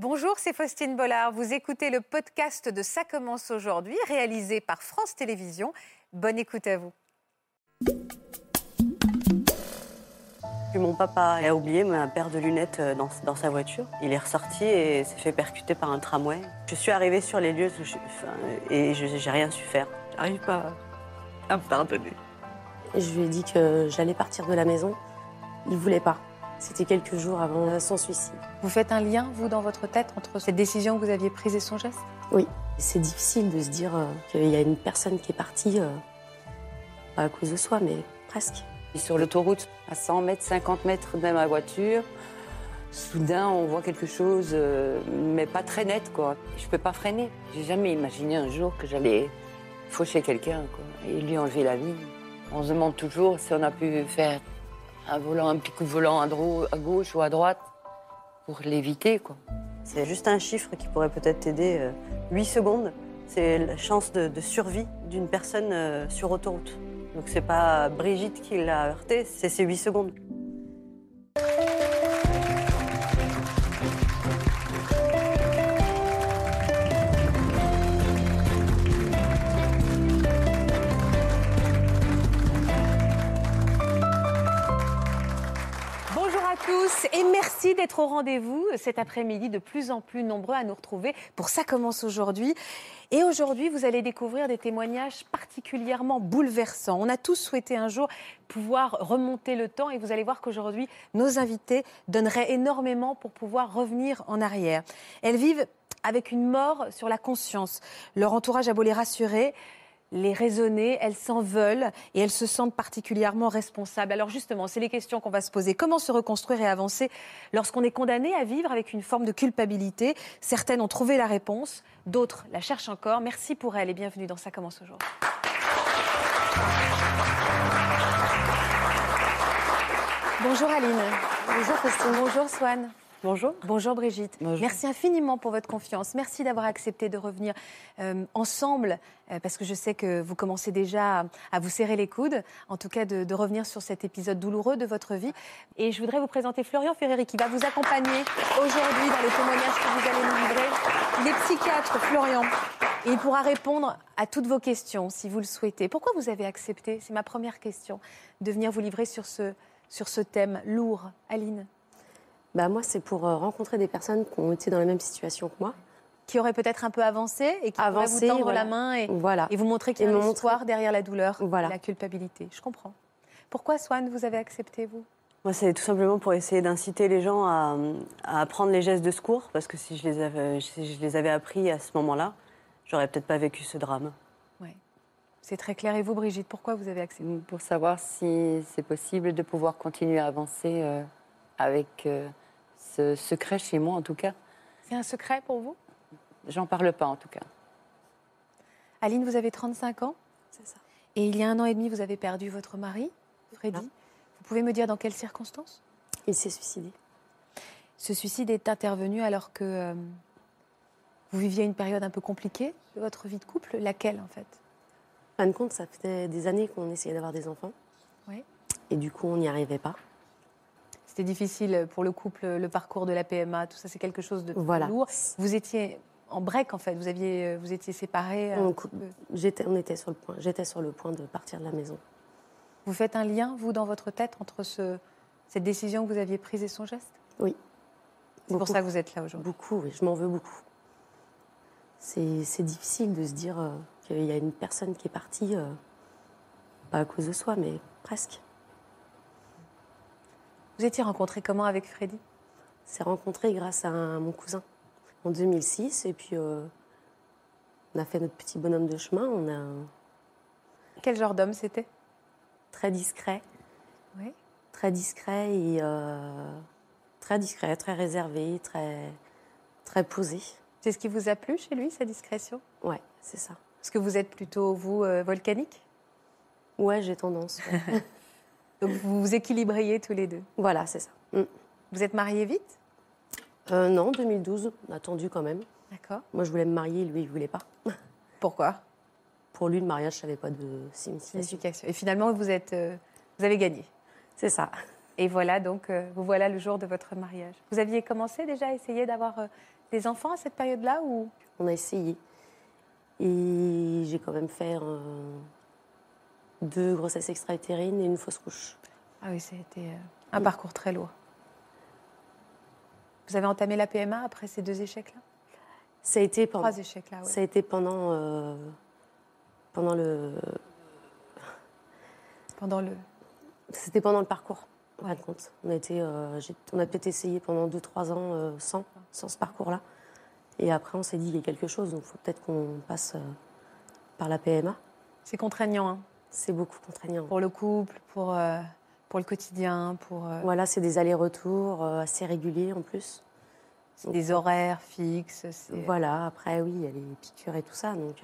Bonjour, c'est Faustine Bollard. Vous écoutez le podcast de Ça commence aujourd'hui, réalisé par France Télévisions. Bonne écoute à vous. Mon papa a oublié ma paire de lunettes euh, dans, dans sa voiture. Il est ressorti et s'est fait percuter par un tramway. Je suis arrivée sur les lieux et je j'ai rien su faire. J'arrive pas à me pardonner. Je lui ai dit que j'allais partir de la maison. Il voulait pas. C'était quelques jours avant son suicide. Vous faites un lien, vous, dans votre tête, entre cette décision que vous aviez prise et son geste? Oui, c'est difficile de se dire euh, qu'il y a une personne qui est partie, euh, pas à cause de soi, mais presque. Et sur l'autoroute, à 100 mètres, 50 mètres de ma voiture, soudain, on voit quelque chose, euh, mais pas très net, quoi. Je peux pas freiner. J'ai jamais imaginé un jour que j'allais faucher quelqu'un, quoi, et lui enlever la vie. On se demande toujours si on a pu faire un petit coup de volant à, à gauche ou à droite pour l'éviter, quoi. C'est juste un chiffre qui pourrait peut-être t'aider. euh, 8 secondes, c'est la chance de, de survie d'une personne euh, sur autoroute. Donc c'est pas Brigitte qui l'a heurté, c'est ces 8 secondes. Tous et merci d'être au rendez-vous cet après-midi, de plus en plus nombreux à nous retrouver pour Ça commence aujourd'hui. Et aujourd'hui, vous allez découvrir des témoignages particulièrement bouleversants. On a tous souhaité un jour pouvoir remonter le temps et vous allez voir qu'aujourd'hui, nos invités donneraient énormément pour pouvoir revenir en arrière. Elles vivent avec une mort sur la conscience. Leur entourage a beau les rassurer, les raisonner, elles s'en veulent et elles se sentent particulièrement responsables. Alors justement, c'est les questions qu'on va se poser. Comment se reconstruire et avancer lorsqu'on est condamné à vivre avec une forme de culpabilité? Certaines ont trouvé la réponse, d'autres la cherchent encore. Merci pour elles et bienvenue dans Ça commence aujourd'hui. Bonjour Aline. Bonjour Christine. Bonjour Swan. Bonjour. Bonjour Brigitte. Bonjour. Merci infiniment pour votre confiance. Merci d'avoir accepté de revenir euh, ensemble, euh, parce que je sais que vous commencez déjà à, à vous serrer les coudes, en tout cas de, de revenir sur cet épisode douloureux de votre vie. Et je voudrais vous présenter Florian Ferreri, qui va vous accompagner aujourd'hui dans les témoignages que vous allez nous livrer. Il est psychiatre, Florian. Et il pourra répondre à toutes vos questions si vous le souhaitez. Pourquoi vous avez accepté, c'est ma première question, de venir vous livrer sur ce, sur ce thème lourd Aline? Bah, moi, c'est pour euh, rencontrer des personnes qui ont été dans la même situation que moi. qui aurait peut-être un peu avancé et qui Avancé, pourrait vous tendre voilà. la main et, Voilà. et vous montrer qu'il y a montrer- histoire derrière la douleur, Voilà. la culpabilité. Je comprends. Pourquoi, Swan, vous avez accepté, vous? Moi, c'est tout simplement pour essayer d'inciter les gens à, à apprendre les gestes de secours, parce que si je les avais, si je les avais appris à ce moment-là, j'aurais peut-être pas vécu ce drame. Oui. C'est très clair. Et vous, Brigitte, pourquoi vous avez accepté? Pour savoir si c'est possible de pouvoir continuer à avancer euh, avec euh, ce secret chez moi, en tout cas. C'est un secret pour vous? J'en parle pas, en tout cas. Aline, vous avez 35 ans? C'est ça. et il y a un an et demi, vous avez perdu votre mari, Freddy. Voilà. Vous pouvez me dire dans quelles circonstances? Il s'est suicidé. Ce suicide est intervenu alors que euh, vous viviez une période un peu compliquée de votre vie de couple. Laquelle, en fait? En fin de compte, ça fait des années qu'on essayait d'avoir des enfants. Oui. Et du coup, on n'y arrivait pas. C'était difficile pour le couple, le parcours de la PMA, tout ça, c'est quelque chose de Voilà. lourd. Vous étiez en break, en fait. Vous, aviez, vous étiez séparés. un On, j'étais, on était sur le point. J'étais sur le point de partir de la maison. Vous faites un lien, vous, dans votre tête, entre ce, cette décision que vous aviez prise et son geste? Oui. C'est pour ça que vous êtes là aujourd'hui. Beaucoup, oui, je m'en veux beaucoup. C'est, c'est difficile de se dire euh, qu'il y a une personne qui est partie, euh, pas à cause de soi, mais presque. Vous étiez rencontrés comment avec Freddy? S'est rencontré grâce à un- mon cousin en 2006. Et puis, euh, on a fait notre petit bonhomme de chemin. On a Quel genre d'homme c'était? Très discret, Oui. très discret et euh, très discret, très réservé, très, très posé. C'est ce qui vous a plu chez lui, sa discrétion? Ouais, c'est ça. Parce que vous êtes plutôt, vous, euh, volcanique? Ouais, j'ai tendance. ouais. Donc vous vous équilibriez tous les deux. voilà, c'est ça. Mm. Vous êtes mariés vite? Euh, non, 2012, on a attendu quand même. D'accord. Moi, je voulais me marier, lui, il voulait pas. Pourquoi? Pour lui, le mariage, ça n'avait pas de signification. Et finalement, vous, êtes, euh, vous avez gagné. C'est ça. Et voilà, donc, euh, vous voilà le jour de votre mariage. Vous aviez commencé déjà à essayer d'avoir euh, des enfants à cette période-là ou? On a essayé. Et j'ai quand même fait deux grossesses extra-utérines et une fausse couche. Ah oui, ça a été euh, un parcours très lourd. Vous avez entamé la PMA après ces deux échecs-là? Ça a été pendant, Trois échecs-là, oui. ça a été pendant, euh, pendant le, Pendant le... c'était pendant le parcours. De compte, on a été, euh, on a peut-être essayé pendant 2-3 ans euh, sans, sans ce parcours-là. Et après, on s'est dit il y a quelque chose, donc il faut peut-être qu'on passe par la PMA. C'est contraignant hein, C'est beaucoup contraignant. pour le couple, pour, euh, pour le quotidien, pour euh, Voilà, c'est des allers-retours euh, assez réguliers en plus. des horaires fixes. Voilà, après, oui, il y a les piqûres et tout ça. Donc,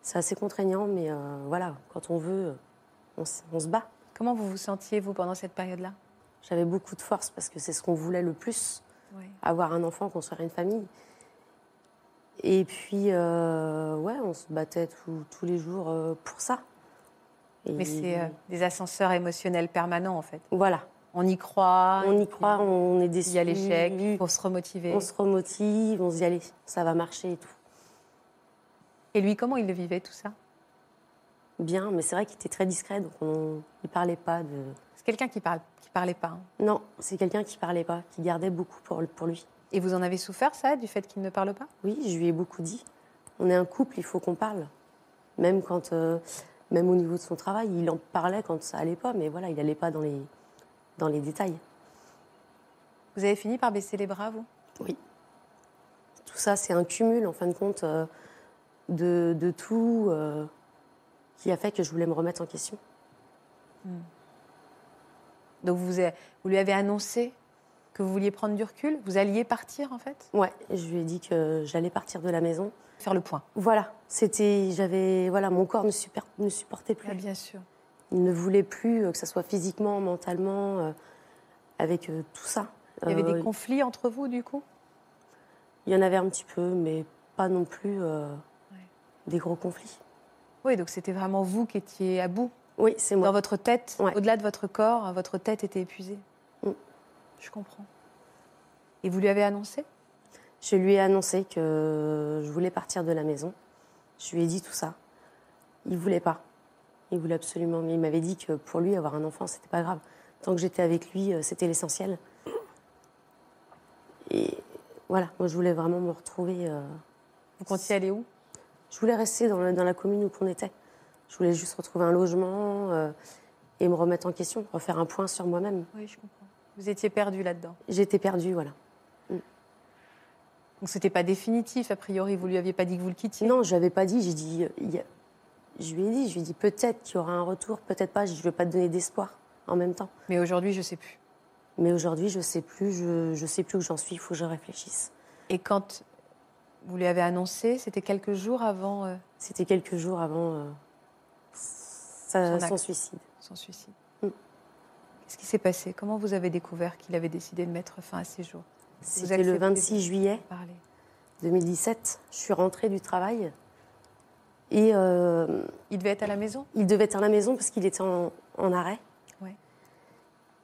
c'est assez contraignant, mais voilà, quand on veut, on, se bat. Comment vous vous sentiez, vous, pendant cette période-là? J'avais beaucoup de force parce que c'est ce qu'on voulait le plus, avoir un enfant, construire une famille. Et puis, euh, ouais, on se battait tous- tous les jours pour ça. Mais c'est euh, des ascenseurs émotionnels permanents, en fait. Voilà, On y croit. on y croit, on est déçu. Il y a l'échec, il faut se remotiver. On se remotive, on se dit, allez, ça va marcher et tout. Et lui, comment il le vivait, tout ça? Bien, mais c'est vrai qu'il était très discret, donc on ne parlait pas de... C'est quelqu'un qui parle, qui parlait pas. hein. Non, c'est quelqu'un qui parlait pas, qui gardait beaucoup pour, pour lui. Et vous en avez souffert, ça, du fait qu'il ne parle pas? Oui, je lui ai beaucoup dit. On est un couple, il faut qu'on parle. Même quand, euh, même au niveau de son travail, il en parlait quand ça allait pas, mais voilà, il allait pas dans les, dans les détails. Vous avez fini par baisser les bras, vous? Oui. Tout ça, c'est un cumul, en fin de compte, euh, de, de tout euh, qui a fait que je voulais me remettre en question. Donc vous, avez- vous lui avez annoncé que vous vouliez prendre du recul? Vous alliez partir, en fait? Ouais, je lui ai dit que j'allais partir de la maison. Faire le point. Voilà, c'était, j'avais, voilà, mon corps ne, super- ne supportait plus. Ah, bien sûr. Il ne voulait plus, euh, que ce soit physiquement, mentalement, euh, avec euh, tout ça. Il y avait Euh, des conflits entre vous, du coup? Il y en avait un petit peu, mais pas non plus euh, Ouais. des gros conflits. Oui, donc c'était vraiment vous qui étiez à bout. Oui, c'est Dans moi. votre tête, Ouais. au-delà de votre corps, votre tête était épuisée. Mm. Je comprends. Et vous lui avez annoncé? Je lui ai annoncé que je voulais partir de la maison. Je lui ai dit tout ça. Il voulait pas. Il voulait absolument. Mais il m'avait dit que pour lui, avoir un enfant, c'était pas grave. Tant que j'étais avec lui, euh, c'était l'essentiel. Et voilà, moi, je voulais vraiment me retrouver. euh, Vous comptiez aller où? Je voulais rester dans la, dans la commune où on était. Je voulais juste retrouver un logement euh, et me remettre en question, refaire un point sur moi-même. Oui, je comprends. Vous étiez perdu là-dedans. J'étais perdue, voilà. Donc c'était pas définitif, a priori, vous lui aviez pas dit que vous le quittiez? Non, je l'avais pas dit. J'ai dit, je lui ai dit, je lui ai dit peut-être qu'il y aura un retour, peut-être pas. Je ne veux pas te donner d'espoir en même temps. Mais aujourd'hui, je sais plus. Mais aujourd'hui, je sais plus, je, je sais plus où j'en suis. Il faut que je réfléchisse. Et quand vous lui avez annoncé, c'était quelques jours avant euh, C'était quelques jours avant euh, sa- Son suicide. son suicide. Mm. Qu'est-ce qui s'est passé? Comment vous avez découvert qu'il avait décidé de mettre fin à ses jours? C'était le acceptez 26 juillet Parlez. 2017. Je suis rentrée du travail et euh, Il devait être à la maison? Il devait être à la maison parce qu'il était en, en arrêt. Ouais.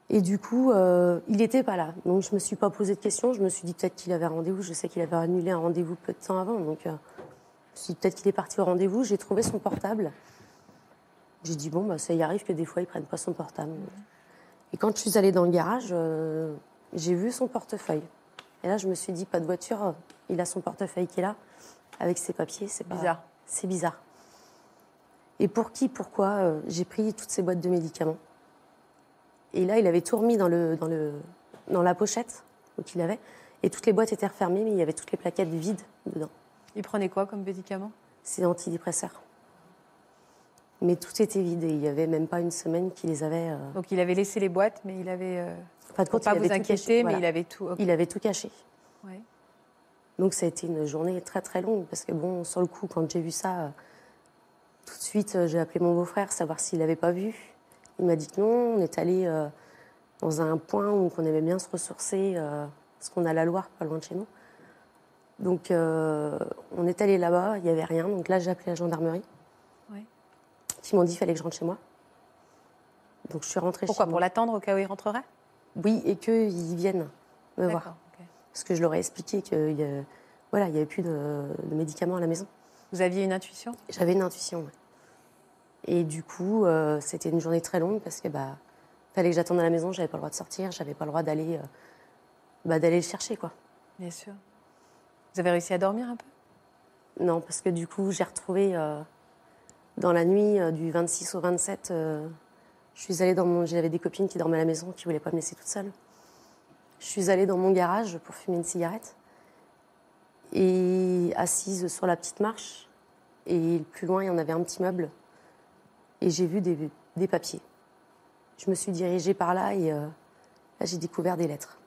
Et du coup, euh, il n'était pas là. Donc, je ne me suis pas posé de questions. Je me suis dit peut-être qu'il avait un rendez-vous. Je sais qu'il avait annulé un rendez-vous peu de temps avant. Donc, euh, je me suis dit peut-être qu'il est parti au rendez-vous. J'ai trouvé son portable. J'ai dit, bon, bah, ça y arrive que des fois, ils ne prennent pas son portable. Et quand je suis allée dans le garage, j'ai vu son portefeuille. Et là, je me suis dit, pas de voiture. Il a son portefeuille qui est là, avec ses papiers. C'est pas- Bizarre. C'est bizarre. Et pour qui, pourquoi euh, J'ai pris toutes ces boîtes de médicaments? Et là, il avait tout remis dans, le, dans, le, dans la pochette qu'il avait. Et toutes les boîtes étaient refermées, mais il y avait toutes les plaquettes vides dedans. Il prenait quoi comme médicament? C'est antidépresseur. Mais tout était vide et il n'y avait même pas une semaine qu'il les avait. euh, Donc il avait laissé les boîtes, mais il avait. Euh, Pas de compte, pas il vous avait inquiéter, caché, mais il avait tout. ok. Il avait tout caché. Ouais. Donc ça a été une journée très très longue parce que bon, sur le coup, quand j'ai vu ça, tout de suite, euh, j'ai appelé mon beau-frère savoir s'il l'avait pas vu. Il m'a dit que non. On est allé euh, dans un point où on aimait bien se ressourcer euh, parce qu'on a la Loire pas loin de chez nous. Donc euh, on est allé là-bas, il y avait rien. Donc là, j'ai appelé la gendarmerie. Ouais. Qui m'ont dit qu'il fallait que je rentre chez moi. Donc je suis rentrée Pourquoi chez Pour moi. l'attendre au cas où il rentrerait? Oui, et qu'ils viennent me voir. Parce que je leur ai expliqué qu'il n'y voilà, il y avait plus de, de médicaments à la maison. Vous aviez une intuition? J'avais une intuition. ouais. Et du coup, euh, c'était une journée très longue parce que bah, fallait que j'attende à la maison, j'avais pas le droit de sortir, j'avais pas le droit d'aller euh, bah, d'aller le chercher quoi. Bien sûr. Vous avez réussi à dormir un peu? Non, parce que du coup, j'ai retrouvé euh, dans la nuit euh, du 26 au 27, euh, je suis allée dans mon. J'avais des copines qui dormaient à la maison, qui voulaient pas me laisser toute seule. Je suis allée dans mon garage pour fumer une cigarette et assise sur la petite marche. Et plus loin, il y en avait un petit meuble et j'ai vu des, des papiers. Je me suis dirigée par là et euh, là, j'ai découvert des lettres.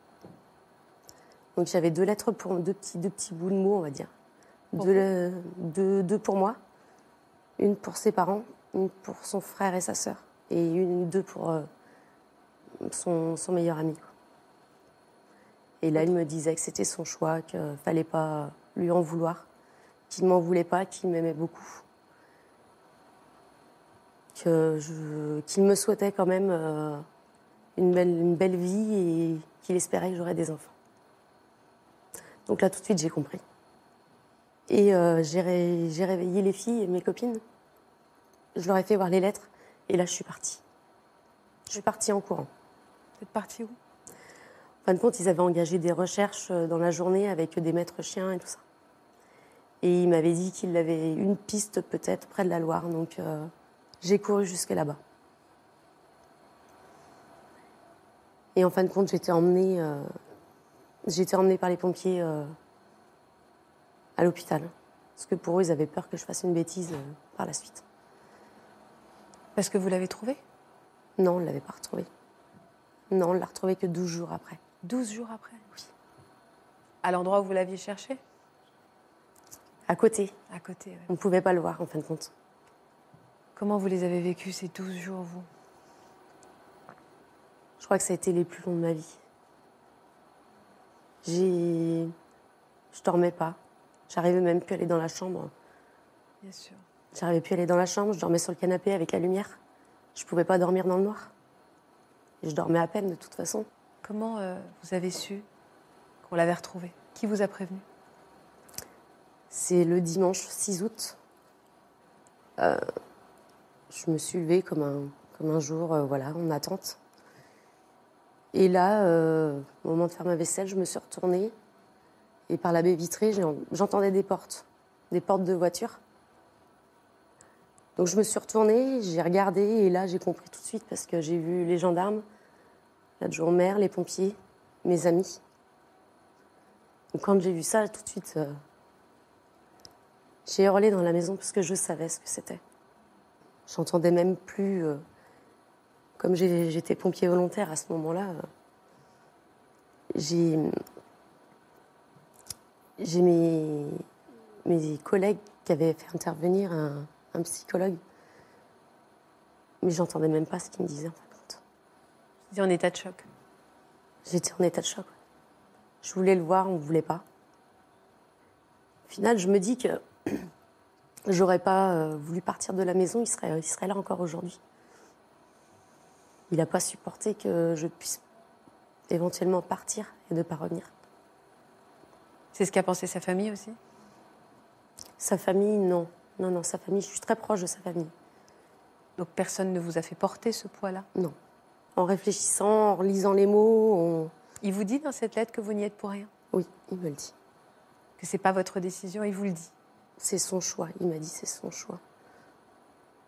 Donc j'avais deux lettres pour deux petits, deux petits bouts de mots, on va dire. Deux, deux, deux pour moi, une pour ses parents, une pour son frère et sa sœur, et une deux pour euh, son, meilleur ami. Et là, il me disait que c'était son choix, qu'il ne fallait pas lui en vouloir, qu'il ne m'en voulait pas, qu'il m'aimait beaucoup. Qu'il me souhaitait quand même euh, une, belle, vie et qu'il espérait que j'aurais des enfants. Donc là, tout de suite, j'ai compris. Et euh, j'ai réveillé les filles et mes copines. Je leur ai fait voir les lettres. Et là, je suis partie. Je suis partie en courant. Vous êtes parti où? En fin de compte, ils avaient engagé des recherches euh, dans la journée avec des maîtres chiens et tout ça. Et ils m'avaient dit qu'il avait une piste peut-être près de la Loire. Donc euh, j'ai couru jusque là-bas. Et en fin de compte, j'étais emmenée, euh, j'étais emmenée par les pompiers euh, à l'hôpital. Parce que pour eux, ils avaient peur que je fasse une bêtise par la suite. Parce que vous l'avez trouvé Non, on ne l'avait pas retrouvé. Non, on l'a retrouvé que 12 jours après. 12 jours après? Oui. À l'endroit où vous l'aviez cherché À côté. À côté. On ne pouvait pas le voir, en fin de compte. Comment vous les avez vécus ces 12 jours, vous? Je crois que ça a été les plus longs de ma vie. J'ai. Je dormais pas. J'arrivais même plus à aller dans la chambre. Bien sûr. J'arrivais plus à aller dans la chambre. Je dormais sur le canapé avec la lumière. Je pouvais pas dormir dans le noir. Et je dormais à peine de toute façon. Comment euh, vous avez su qu'on l'avait retrouvé Qui vous a prévenu? C'est le dimanche 6 août. Euh, je me suis levée comme un, comme un jour, euh, voilà, en attente. Et là, euh, au moment de faire ma vaisselle, je me suis retournée. Et par la baie vitrée, j'entendais des portes, des portes de voiture. Donc je me suis retournée, j'ai regardé et là j'ai compris tout de suite parce que j'ai vu les gendarmes, l'adjoint-maire, les pompiers, mes amis. Donc quand j'ai vu ça, tout de suite, euh, j'ai hurlé dans la maison parce que je savais ce que c'était. J'entendais même plus. euh, comme j'étais pompier volontaire à ce moment-là, euh, j'ai. J'ai mes, mes collègues qui avaient fait intervenir un, un psychologue. Mais j'entendais même pas ce qu'il me disait en fin de compte. Étiez en état de choc. J'étais en état de choc. Je voulais le voir, on ne voulait pas. Au final, je me dis que j'aurais pas euh, voulu partir de la maison, il serait, il serait là encore aujourd'hui. Il n'a pas supporté que je puisse éventuellement partir et ne pas revenir. C'est ce qu'a pensé sa famille aussi? Sa famille, non. Non, non, sa famille, je suis très proche de sa famille. Donc personne ne vous a fait porter ce poids-là? Non. En réfléchissant, en lisant les mots, on- Il vous dit dans cette lettre que vous n'y êtes pour rien? Oui, il me le dit. Que c'est pas votre décision, il vous le dit? C'est son choix. Il m'a dit c'est son choix.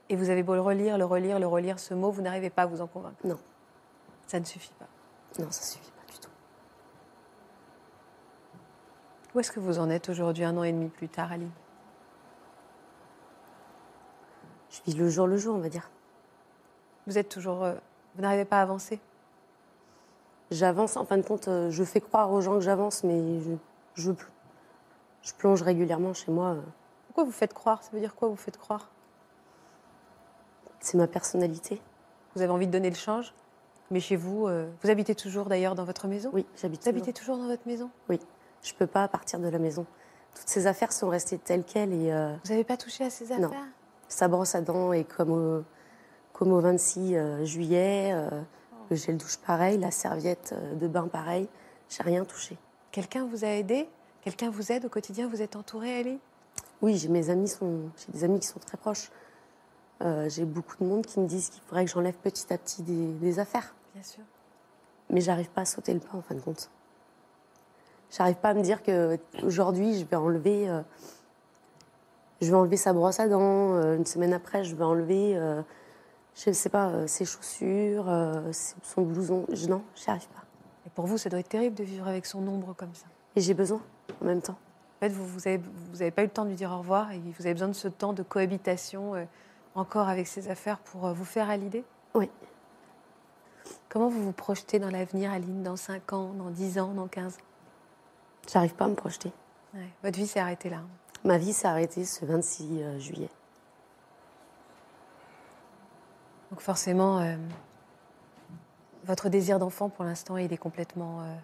Et vous avez beau le relire, le relire, le relire, ce mot, vous n'arrivez pas à vous en convaincre? Non. Ça ne suffit pas. Non, ça suffit pas du tout. Où est-ce que vous en êtes aujourd'hui, un an et demi plus tard, Aline? Je vis le jour le jour, on va dire. Vous êtes toujours. euh, vous n'arrivez pas à avancer? J'avance, en fin de compte, euh, je fais croire aux gens que j'avance, mais je, je, pl- je plonge régulièrement chez moi. euh, Pourquoi vous faites croire? Ça veut dire quoi vous faites croire? C'est ma personnalité. Vous avez envie de donner le change? Mais chez vous, vous habitez toujours d'ailleurs dans votre maison? Oui, j'habite. Vous habitez toujours dans votre maison? Oui, je peux pas partir de la maison. Toutes ces affaires sont restées telles quelles et Vous n'avez pas touché à ces Non. Sa brosse à dents est comme au, comme au 26 euh, juillet. euh, Le gel douche pareil, la serviette euh, de bain pareil. J'ai rien touché. Quelqu'un vous a aidé? Quelqu'un vous aide au quotidien? Vous êtes entourée, Ellie? Oui, j'ai mes amis sont, j'ai des amis qui sont très proches. Euh, j'ai beaucoup de monde qui me disent qu'il faudrait que j'enlève petit à petit des, des affaires. Bien sûr. Mais j'arrive pas à sauter le pas en fin de compte. J'arrive pas à me dire que aujourd'hui je vais enlever, je vais enlever sa brosse à dents. euh, une semaine après, je vais enlever, euh, je sais pas, euh, ses chaussures, euh, son blouson. Je, non, j'y arrive pas. Et pour vous, ça doit être terrible de vivre avec son ombre comme ça. Et j'ai besoin en même temps. En fait, vous n'avez vous avez pas eu le temps de lui dire au revoir et vous avez besoin de ce temps de cohabitation euh, encore avec ses affaires pour vous faire à l'idée? Oui. Comment vous vous projetez dans l'avenir, Aline, dans 5 ans, dans 10 ans, dans 15 ans? J'arrive pas à me projeter. Ouais, Votre vie s'est arrêtée là. Ma vie s'est arrêtée ce 26 euh, juillet. Donc forcément, euh, votre désir d'enfant, pour l'instant, il est complètement... euh,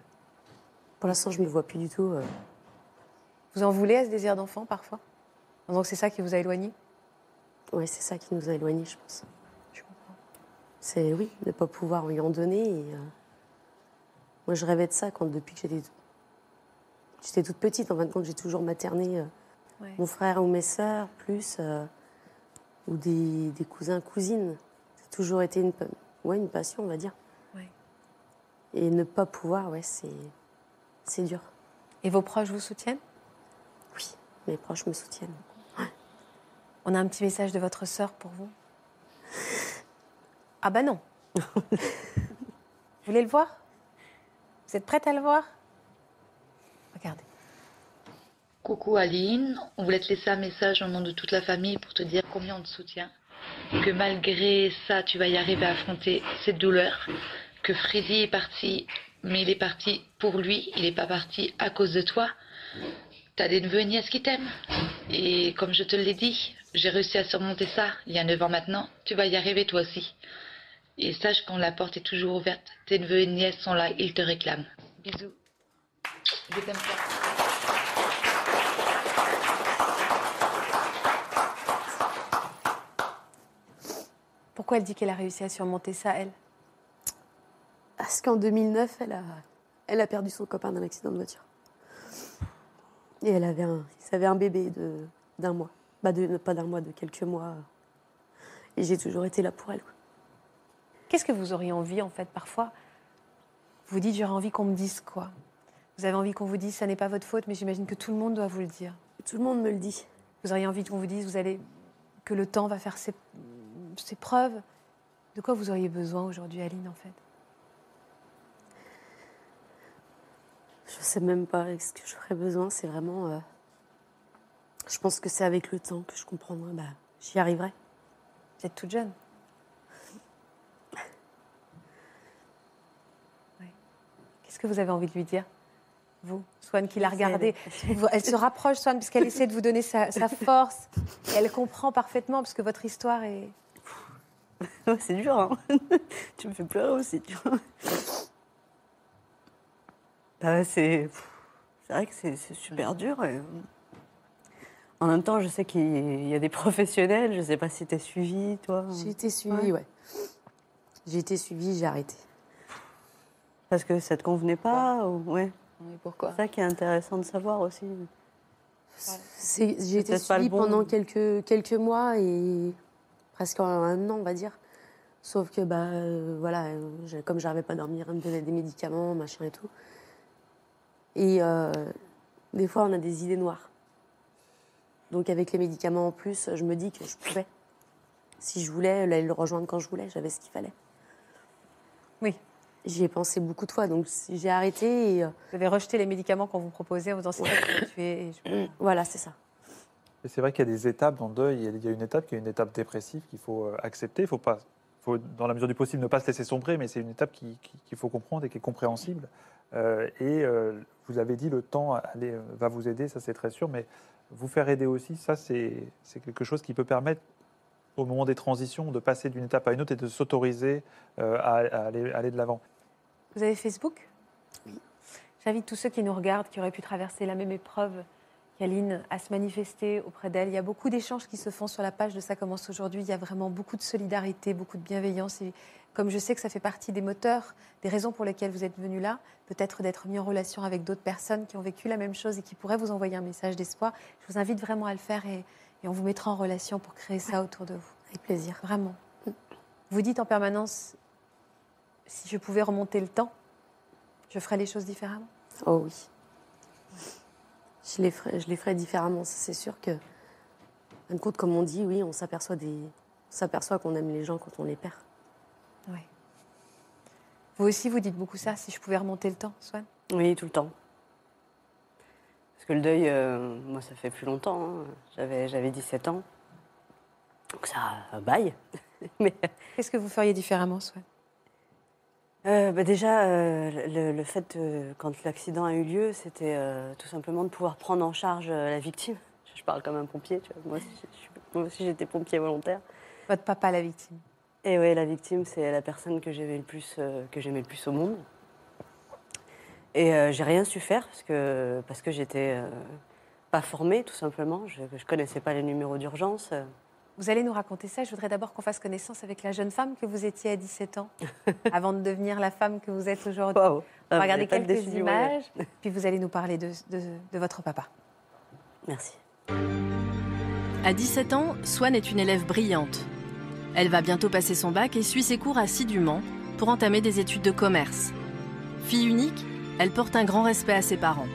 Pour l'instant, je me vois plus du tout. euh, Vous en voulez à ce désir d'enfant parfois? Donc c'est ça qui vous a éloigné? Ouais, c'est ça qui nous a éloignés, je pense. Je comprends. C'est oui, ne pas pouvoir lui en donner. Et, moi, je rêvais de ça quand depuis que j'étais j'étais toute petite. En fin de compte, j'ai toujours materné Ouais. mon frère ou mes sœurs, plus euh, ou des, des cousins, cousines. C'est toujours été une, pa- ouais, une passion, on va dire. Ouais. Et ne pas pouvoir, ouais, c'est c'est dur. Et vos proches vous soutiennent? Oui, mes proches me soutiennent. On a un petit message de votre sœur pour vous. Ah bah non. vous voulez le voir? Vous êtes prête à le voir Regardez. Coucou Aline, on voulait te laisser un message au nom de toute la famille pour te dire combien on te soutient. Que malgré ça, tu vas y arriver à affronter cette douleur. Que Freddy est parti, mais il est parti pour lui, il n'est pas parti à cause de toi. T'as des neveux et nièces qui t'aiment. Et comme je te l'ai dit, j'ai réussi à surmonter ça il y a 9 ans maintenant. Tu vas y arriver toi aussi. Et sache quand la porte est toujours ouverte, tes neveux et nièces sont là, ils te réclament. Bisous. Je. Pourquoi elle dit qu'elle a réussi à surmonter ça, elle? Parce qu'en 2009, elle a, elle a perdu son copain d'un accident de voiture. Et elle avait un, ils avaient un bébé de, d'un mois. Bah de, pas d'un mois, de quelques mois. Et j'ai toujours été là pour elle. Qu'est-ce que vous auriez envie, en fait, parfois? Vous dites, j'aurais envie qu'on me dise quoi? Vous avez envie qu'on vous dise, ça n'est pas votre faute, mais j'imagine que tout le monde doit vous le dire. Tout le monde me le dit. Vous auriez envie qu'on vous dise, vous allez, que le temps va faire ses, ses preuves. De quoi vous auriez besoin aujourd'hui, Aline, en fait? Je sais même pas ce que j'aurais besoin. C'est vraiment. euh, je pense que c'est avec le temps que je comprendrai. Bah, j'y arriverai. Vous êtes toute jeune. Qu'est-ce que vous avez envie de lui dire, vous, Swan, qui l'a regardée Elle se rapproche, Swan, parce qu'elle essaie de vous donner sa, sa force. Et elle comprend parfaitement, parce que votre histoire est. Ouais, c'est dur, hein. tu me fais pleurer aussi, tu vois. Bah, c'est vrai que c'est super dur. et, En même temps, je sais qu'il y a des professionnels. Je ne sais pas si tu es suivi, toi. J'ai été suivie, ouais. J'ai été suivie, j'ai arrêté. Parce que ça te convenait pas ou... ouais. Oui, pourquoi C'est ça qui est intéressant de savoir aussi. J'ai été suivie bon. pendant quelques, quelques mois et presque un an, on va dire. Sauf que, bah, euh, voilà, comme j'arrivais pas à dormir, elle me donnait des médicaments, machin et tout. Et euh, des fois, on a des idées noires. Donc, avec les médicaments en plus, je me dis que je pouvais. Si je voulais, aller le rejoindre quand je voulais, j'avais ce qu'il fallait. Oui. J'y ai pensé beaucoup de fois, donc j'ai arrêté et euh, Vous avez rejeté les médicaments qu'on vous proposait en vous disant c'est je- voilà, c'est ça. Et c'est vrai qu'il y a des étapes dans le deuil. Il y a une étape qui est une étape dépressive qu'il faut euh, accepter. Il faut pas, faut, dans la mesure du possible, ne pas se laisser sombrer, mais c'est une étape qui- qui- qu'il faut comprendre et qui est compréhensible. Euh, et euh, vous avez dit, le temps allez, va vous aider, ça c'est très sûr, mais vous faire aider aussi, ça c'est quelque chose qui peut permettre, au moment des transitions, de passer d'une étape à une autre et de s'autoriser euh, à, à aller, aller de l'avant. Vous avez Facebook? Oui. J'invite tous ceux qui nous regardent, qui auraient pu traverser la même épreuve a se manifester auprès d'elle. Il y a beaucoup d'échanges qui se font sur la page de Ça commence aujourd'hui. Il y a vraiment beaucoup de solidarité, beaucoup de bienveillance. Et comme je sais que ça fait partie des moteurs, des raisons pour lesquelles vous êtes venu là, peut-être d'être mis en relation avec d'autres personnes qui ont vécu la même chose et qui pourraient vous envoyer un message d'espoir, je vous invite vraiment à le faire et on vous mettra en relation pour créer ça autour de vous. Avec plaisir. Vraiment. Vous dites en permanence, si je pouvais remonter le temps, je ferais les choses différemment. Oh oui. Je les ferai, je les ferai différemment. C'est sûr que, en compte, comme on dit, oui, on s'aperçoit des, on s'aperçoit qu'on aime les gens quand on les perd. Oui. Vous aussi, vous dites beaucoup ça, si je pouvais remonter le temps, Swan? Oui, tout le temps. Parce que le deuil, euh, moi, ça fait plus longtemps. hein. J'avais, j'avais 17 ans. Donc ça euh, baille. Mais Qu'est-ce que vous feriez différemment, Swan? Euh, bah, déjà, euh, le, le fait, quand l'accident a eu lieu, c'était euh, tout simplement de pouvoir prendre en charge la victime. Je parle comme un pompier, tu vois. Moi aussi, moi aussi, j'étais pompier volontaire. Votre papa, la victime. Et oui, la victime, c'est la personne que j'aimais le plus, que j'aimais le plus au monde. Et j'ai rien su faire parce que parce que j'étais pas formée, tout simplement. Je, je connaissais pas les numéros d'urgence. Vous allez nous raconter ça. Je voudrais d'abord qu'on fasse connaissance avec la jeune femme que vous étiez à 17 ans, avant de devenir la femme que vous êtes aujourd'hui. Waouh. On Ah, va vous regarder quelques défi images, puis vous allez nous parler de, de- de votre papa. Merci. À 17 ans, Swan est une élève brillante. Elle va bientôt passer son bac et suit ses cours assidûment pour entamer des études de commerce. Fille unique, elle porte un grand respect à ses parents,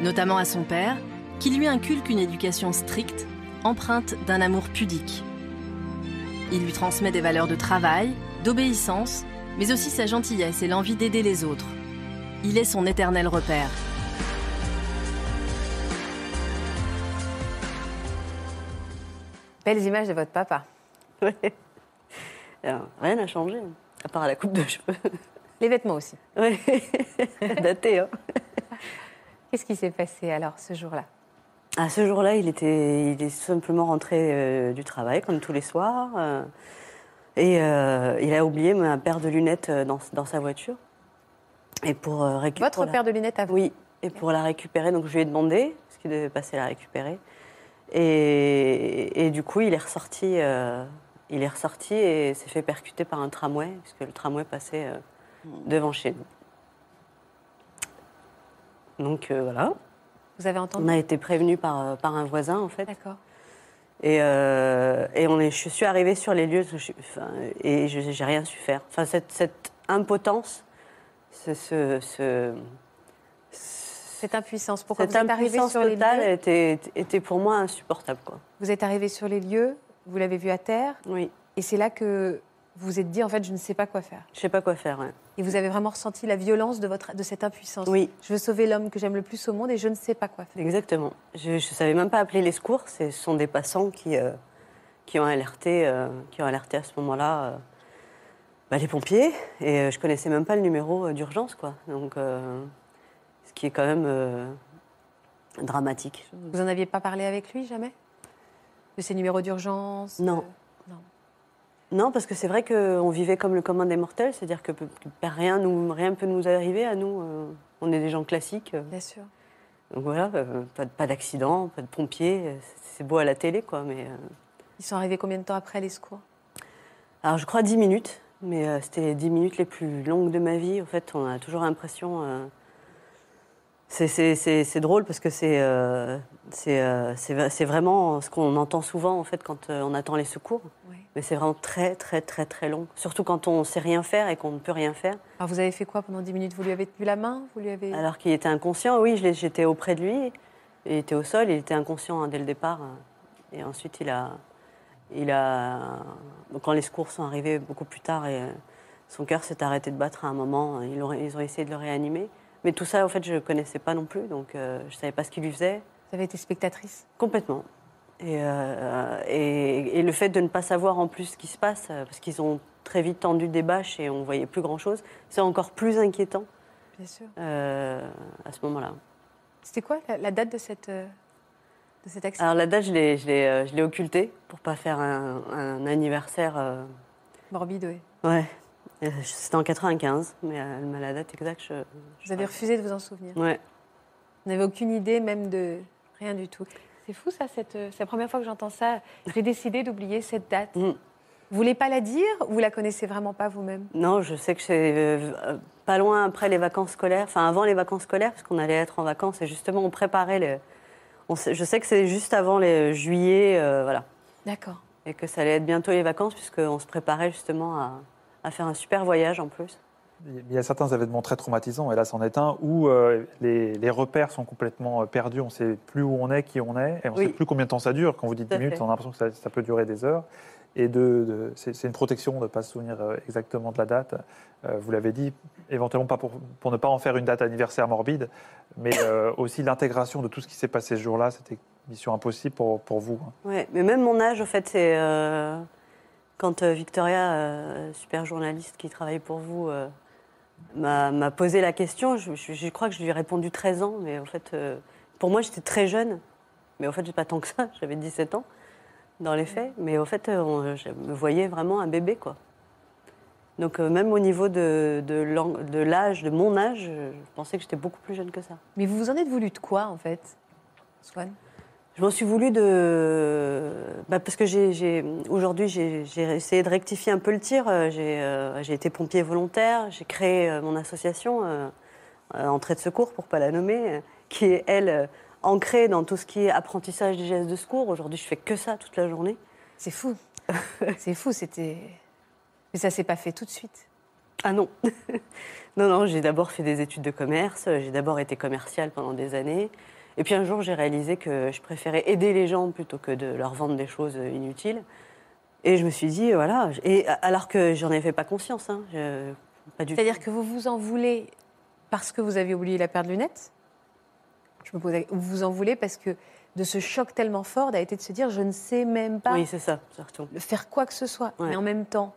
notamment à son père, qui lui inculque une éducation stricte, empreinte d'un amour pudique. Il lui transmet des valeurs de travail, d'obéissance, mais aussi sa gentillesse et l'envie d'aider les autres. Il est son éternel repère. Belles images de votre papa. Alors, rien n'a changé, à part la coupe de cheveux. Les vêtements aussi. Ouais. Daté, hein. Qu'est-ce qui s'est passé alors ce jour-là? À ce jour-là, il était, il est simplement rentré euh, du travail, comme tous les soirs. euh, et euh, il a oublié ma paire de lunettes dans, dans sa voiture. Et pour récupérer. Votre paire de lunettes à vous Oui, et pour la récupérer, donc je lui ai demandé, parce qu'il devait passer la récupérer. Et, et du coup, il est ressorti, euh, il est ressorti et s'est fait percuter par un tramway, puisque le tramway passait euh, devant chez nous. Donc euh, voilà, Vous avez on entendu a été prévenu par, euh, par un voisin en fait. D'accord. Et, euh, et on est, je suis arrivée sur les lieux je suis- enfin, et je n'ai rien su faire. Enfin, cette, cette impotence, ce, ce, ce- Cette impuissance. Pourquoi cette vous êtes impuissance sur les totale lieux était, était pour moi insupportable. Quoi. Vous êtes arrivé sur les lieux, vous l'avez vu à terre, Oui, et c'est là que vous vous êtes dit en fait je ne sais pas quoi faire. je sais pas quoi faire. ouais. Et vous avez vraiment ressenti la violence de, votre, de cette impuissance. Oui, Je veux sauver l'homme que j'aime le plus au monde et je ne sais pas quoi faire. exactement. Je ne savais même pas appeler les secours. Ce sont des passants qui, euh, qui, ont alerté, euh, qui ont alerté à ce moment-là euh, bah, les pompiers. Et je connaissais même pas le numéro d'urgence. quoi. Donc, ce qui est quand même dramatique. Vous en aviez pas parlé avec lui jamais? De ses numéros d'urgence? Non. Non, parce que c'est vrai qu'on vivait comme le commun des mortels, c'est-à-dire que, rien rien peut nous arriver à nous. euh, on est des gens classiques. euh, Bien sûr. donc voilà, euh, pas, de- pas d'accident, pas de pompiers. c'est- beau à la télé, quoi. Mais Ils sont arrivés combien de temps après les secours? Alors je crois 10 minutes, mais c'était les 10 minutes les plus longues de ma vie. En fait, on a toujours l'impression. C'est- drôle parce que c'est euh, c'est euh, c'est vraiment ce qu'on entend souvent en fait quand euh, on attend les secours. Oui. Mais c'est vraiment très très très très long. Surtout quand on sait rien faire et qu'on ne peut rien faire. Alors vous avez fait quoi pendant 10 minutes? Vous lui avez tenu la main? Vous lui avez... Alors qu'il était inconscient, oui, j'étais auprès de lui. Il était au sol, il était inconscient hein, dès le départ. Et ensuite, il a, il a, quand les secours sont arrivés beaucoup plus tard et son cœur s'est arrêté de battre à un moment, ils ont, ils ont essayé de le réanimer. Mais tout ça, en fait, je ne connaissais pas non plus, donc euh, je ne savais pas ce qu'il lui faisait. Vous avez été spectatrice? Complètement. Et, euh, et, et le fait de ne pas savoir en plus ce qui se passe, euh, parce qu'ils ont très vite tendu des bâches et on voyait plus grand-chose, c'est encore plus inquiétant Bien sûr. euh, à ce moment-là. C'était quoi la, la date de, cette, de cet accident? Alors la date, je l'ai, je occultée pour pas faire un, un anniversaire. Morbide, oui. Ouais, c'était en 95, mais euh, elle m'a la date exacte. Je, je Vous avez refusé de vous en souvenir. Ouais, Vous n'avez aucune idée même de Rien du tout. C'est fou ça, cette- c'est la première fois que j'entends ça. J'ai décidé d'oublier cette date. Mm. Vous voulez pas la dire ou vous la connaissez vraiment pas vous-même? Non, je sais que c'est euh, pas loin après les vacances scolaires, enfin avant les vacances scolaires, parce qu'on allait être en vacances et justement on préparait les. on sait- je sais que c'est juste avant les juillet, euh, voilà, D'accord. et que ça allait être bientôt les vacances, puisqu'on se préparait justement à, à faire un super voyage en plus. Il y a certains événements très traumatisants, et là c'en est un, où euh, les, les repères sont complètement euh, perdus, on ne sait plus où on est, qui on est, et on ne Oui. sait plus combien de temps ça dure. Quand vous dites Tout à 10 minutes, on a l'impression que ça, ça peut durer des heures. Et de, de- c'est une protection de ne pas se souvenir euh, exactement de la date. Euh, vous l'avez dit, éventuellement pas pour, pour ne pas en faire une date anniversaire morbide, mais euh, aussi l'intégration de tout ce qui s'est passé ce jour-là, c'était mission impossible pour, pour vous. hein. Ouais, mais même mon âge, au fait, c'est quand euh, Victoria, euh, super journaliste qui travaille pour vous, euh, m'a posé la question. Je, crois que je lui ai répondu 13 ans, mais en fait, pour moi, j'étais très jeune. Mais en fait, j'ai pas tant que ça. J'avais 17 ans dans les faits. Mais au fait, je me voyais vraiment un bébé, quoi. Donc même au niveau de, l'âge, de mon âge, je je pensais que j'étais beaucoup plus jeune que ça. Mais vous vous en êtes voulu de quoi en fait, Swan Je m'en suis voulu de. bah, parce que j'ai, aujourd'hui, j'ai, essayé de rectifier un peu le tir. Euh, J'ai, euh, j'ai été pompier volontaire. J'ai créé euh, mon association, euh, Entrée de secours, pour ne pas la nommer, qui est, elle, ancrée dans tout ce qui est apprentissage des gestes de secours. Aujourd'hui, je fais que ça toute la journée. C'est fou. c'est fou, c'était. Mais ça s'est pas fait tout de suite. Ah non. non, non, j'ai d'abord fait des études de commerce. J'ai d'abord été commerciale pendant des années. Et puis un jour, j'ai réalisé que je préférais aider les gens plutôt que de leur vendre des choses inutiles. Et je me suis dit, voilà. Et alors que j'en avais pas conscience, hein, je- pas du. C'est-à-dire que vous vous en voulez parce que vous avez oublié la paire de lunettes? Je me pose vous vous en voulez parce que de ce choc tellement fort a été de se dire je ne sais même pas Oui, c'est ça, surtout. faire quoi que ce soit. Ouais. Mais en même temps,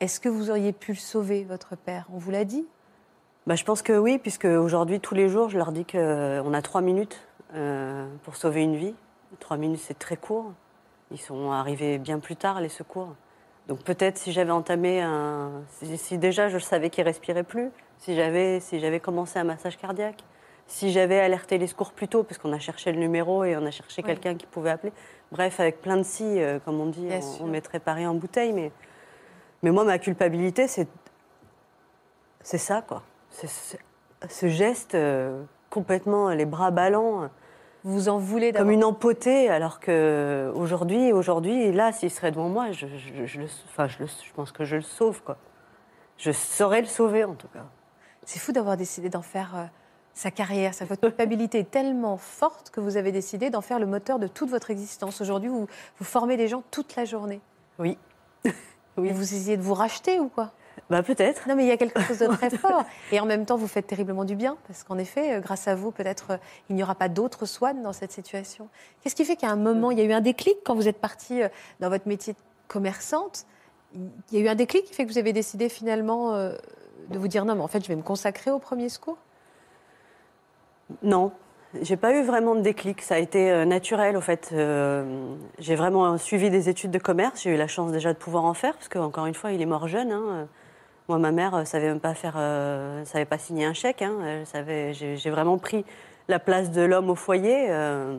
est-ce que vous auriez pu le sauver, votre père On vous l'a dit? Bah, je pense que oui, puisque aujourd'hui, tous les jours, je leur dis qu'on a trois minutes euh, pour sauver une vie. Trois minutes, c'est très court. Ils sont arrivés bien plus tard, les secours. Donc peut-être si j'avais entamé un... Si, si déjà je savais qu'il respirait plus, si j'avais si commencé un massage cardiaque, si j'avais alerté les secours plus tôt, parce qu'on a cherché le numéro et on a cherché quelqu'un qui pouvait appeler. Bref, avec plein de si, euh, comme on dit, Bien on, mettrait Paris en bouteille. Mais, mais moi, ma culpabilité, c'est c'est ça, quoi. C'est- ce geste euh, complètement les bras ballants, Vous en voulez comme une empotée, alors que aujourd'hui, aujourd'hui, là, s'il serait devant moi, je, je- je le, enfin, je, le- je pense que je le sauve, quoi. Je saurais le sauver, en tout cas. C'est fou d'avoir décidé d'en faire euh, sa carrière. Sa votre culpabilité est tellement forte que vous avez décidé d'en faire le moteur de toute votre existence. Aujourd'hui, vous, vous formez des gens toute la journée. Oui. Et vous essayez de vous racheter ou quoi? Bah peut-être. Non, mais il y a quelque chose de très fort. Et en même temps, vous faites terriblement du bien, parce qu'en effet, euh, grâce à vous, peut-être, euh, il n'y aura pas d'autres Swan dans cette situation. Qu'est-ce qui fait qu'à un moment, il y a eu un déclic quand vous êtes partie euh, dans votre métier de commerçante? Il y a eu un déclic qui fait que vous avez décidé finalement de vous dire non, mais en fait, je vais me consacrer au premier secours? Non, j'ai pas eu vraiment de déclic. Ça a été euh, naturel, au fait. Euh, j'ai vraiment suivi des études de commerce. J'ai eu la chance déjà de pouvoir en faire, parce qu'encore une fois, il est mort jeune. hein. Moi, ma mère ne savait même pas faire, euh, savait pas signer un chèque. hein. J'ai, vraiment pris la place de l'homme au foyer. euh.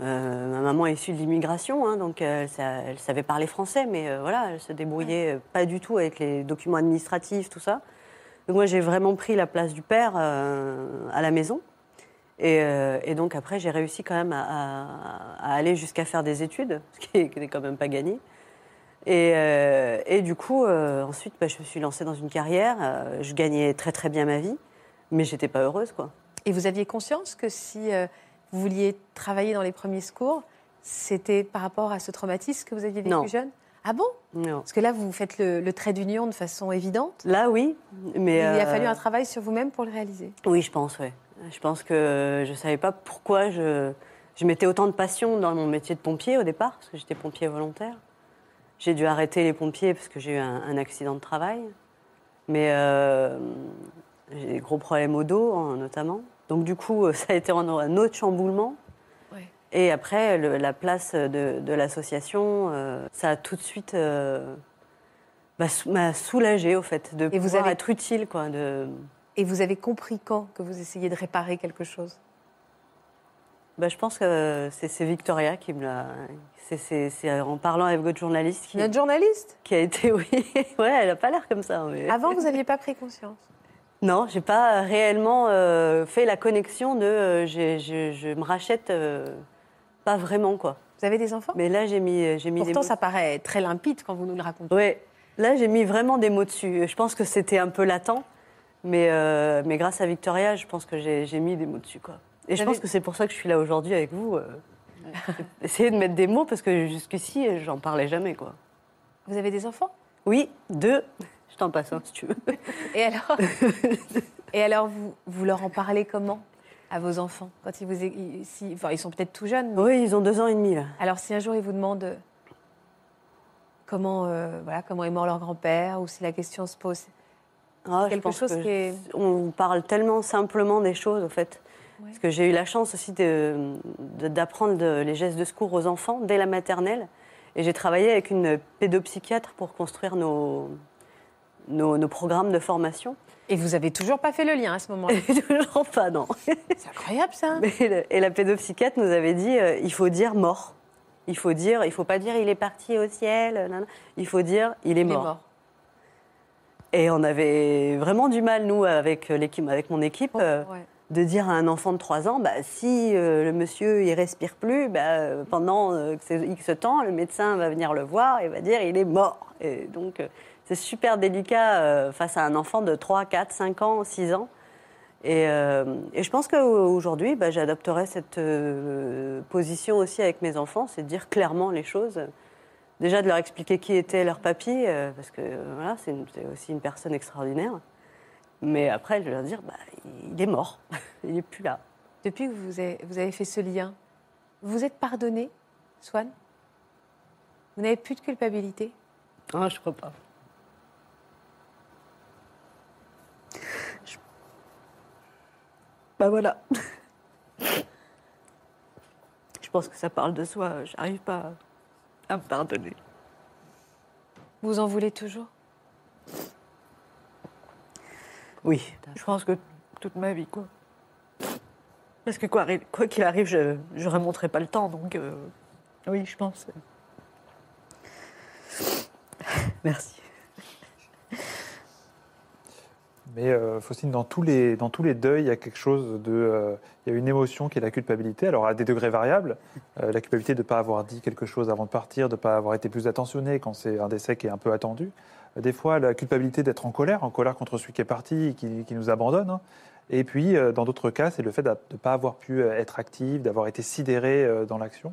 Euh, ma maman est issue de l'immigration, hein, donc euh, elle, elle savait parler français, mais euh, voilà, elle se débrouillait euh, pas du tout avec les documents administratifs, tout ça. Donc moi, j'ai vraiment pris la place du père euh, à la maison. Et, euh, et donc après, j'ai réussi quand même à, à- à aller jusqu'à faire des études, ce qui n'est quand même pas gagné. Et, euh, et du coup, euh, ensuite, bah, je me suis lancée dans une carrière. je gagnais très très bien ma vie, mais j'étais pas heureuse, quoi. Et vous aviez conscience que si vous vouliez travailler dans les premiers secours, c'était par rapport à ce traumatisme que vous aviez vécu Non. jeune? Ah bon? Non. Parce que là, vous faites le, le trait d'union de façon évidente. Là, oui, mais Il a fallu un travail sur vous-même pour le réaliser. Oui, je pense, oui. Je pense que je ne savais pas pourquoi je, je mettais autant de passion dans mon métier de pompier au départ, parce que j'étais pompier volontaire. J'ai dû arrêter les pompiers parce que j'ai eu un, un accident de travail. Mais euh, j'ai des gros problèmes au dos, hein, notamment. Donc, du coup, ça a été un, autre chamboulement. Ouais. Et après, le- la place de, de l'association, euh, ça a tout de suite euh, bah, m'a soulagée, au fait, de Et vous pouvoir avez- être utile, quoi. De... Et vous avez compris quand que vous essayez de réparer quelque chose? Bah, je pense que c'est Victoria qui me l'a. c'est- en parlant avec votre journaliste qui, Notre journaliste? qui a été. Oui, ouais, elle a pas l'air comme ça. mais- Avant, vous n'aviez pas pris conscience? Non, j'ai pas réellement euh, fait la connexion de. euh, je, je me rachète euh, pas vraiment, quoi. Vous avez des enfants? Mais là, j'ai mis, j'ai mis des Pourtant, mots- ça paraît très limpide quand vous nous le racontez. Ouais, là j'ai mis vraiment des mots dessus. Je pense que c'était un peu latent, mais, euh, mais grâce à Victoria, je pense que j'ai mis des mots dessus. Quoi. Et je pense que c'est pour ça que je suis là aujourd'hui avec vous. euh, essayer de mettre des mots parce que jusqu'ici, j'en parlais jamais. Quoi. Vous avez des enfants? Oui, deux. Je t'en passe un si tu veux. Et alors Et alors, vous, vous leur en parlez comment à vos enfants quand ils vous, ils, si- enfin, ils sont peut-être tout jeunes. mais- Oui, ils ont deux ans et demi là. Alors, si un jour ils vous demandent euh, comment, euh, voilà, comment est mort leur grand-père, ou si la question se pose, Ah, je quelque pense chose que qui est- On parle tellement simplement des choses, en fait. Ouais. Parce que j'ai eu la chance aussi de- d'apprendre de- les gestes de secours aux enfants dès la maternelle. Et j'ai travaillé avec une pédopsychiatre pour construire nos, nos, nos programmes de formation. et vous avez toujours pas fait le lien à ce moment-là? Toujours pas, non. C'est incroyable ça. Le- et la pédopsychiatre nous avait dit euh, il faut dire mort. Il faut dire, il faut pas dire il est parti au ciel. nanana. Il faut dire il est Il est mort. Et on avait vraiment du mal, nous, avec l'équipe, avec mon équipe, euh, Ouais. de dire à un enfant de 3 ans, bah, si euh, le monsieur il respire plus, bah, euh, pendant euh, X temps, le médecin va venir le voir et va dire il est mort. Et donc euh, c'est super délicat euh, face à un enfant de 3, 4, 5 ans, 6 ans. Et, euh, et je pense qu'aujourd'hui, bah, j'adopterai cette euh, position aussi avec mes enfants, c'est de dire clairement les choses. Déjà de leur expliquer qui était leur papy, euh, parce que euh, voilà, c'est aussi une personne extraordinaire. Mais après, de leur dire, bah, il est mort, il n'est plus là. Depuis que vous avez, vous avez fait ce lien, vous êtes pardonné, Swan Vous n'avez plus de culpabilité? Ah, je crois pas. Je- Bah voilà. je pense que ça parle de soi. J'arrive pas à me pardonner. Vous en voulez toujours? Oui, je pense que toute ma vie, quoi. Parce que quoi qu'il arrive, je ne remonterai pas le temps, donc euh, oui, je pense. Merci. Mais euh, Faustine, dans tous, les, dans tous les deuils, il y a quelque chose euh, il y a une émotion qui est la culpabilité, alors à des degrés variables. Euh, la culpabilité de ne pas avoir dit quelque chose avant de partir, de ne pas avoir été plus attentionné quand c'est un décès qui est un peu attendu. Des fois, la culpabilité d'être en colère, en colère contre celui qui est parti, et qui, nous abandonne. hein. Et puis, dans d'autres cas, c'est le fait de ne pas avoir pu être active, d'avoir été sidéré dans l'action.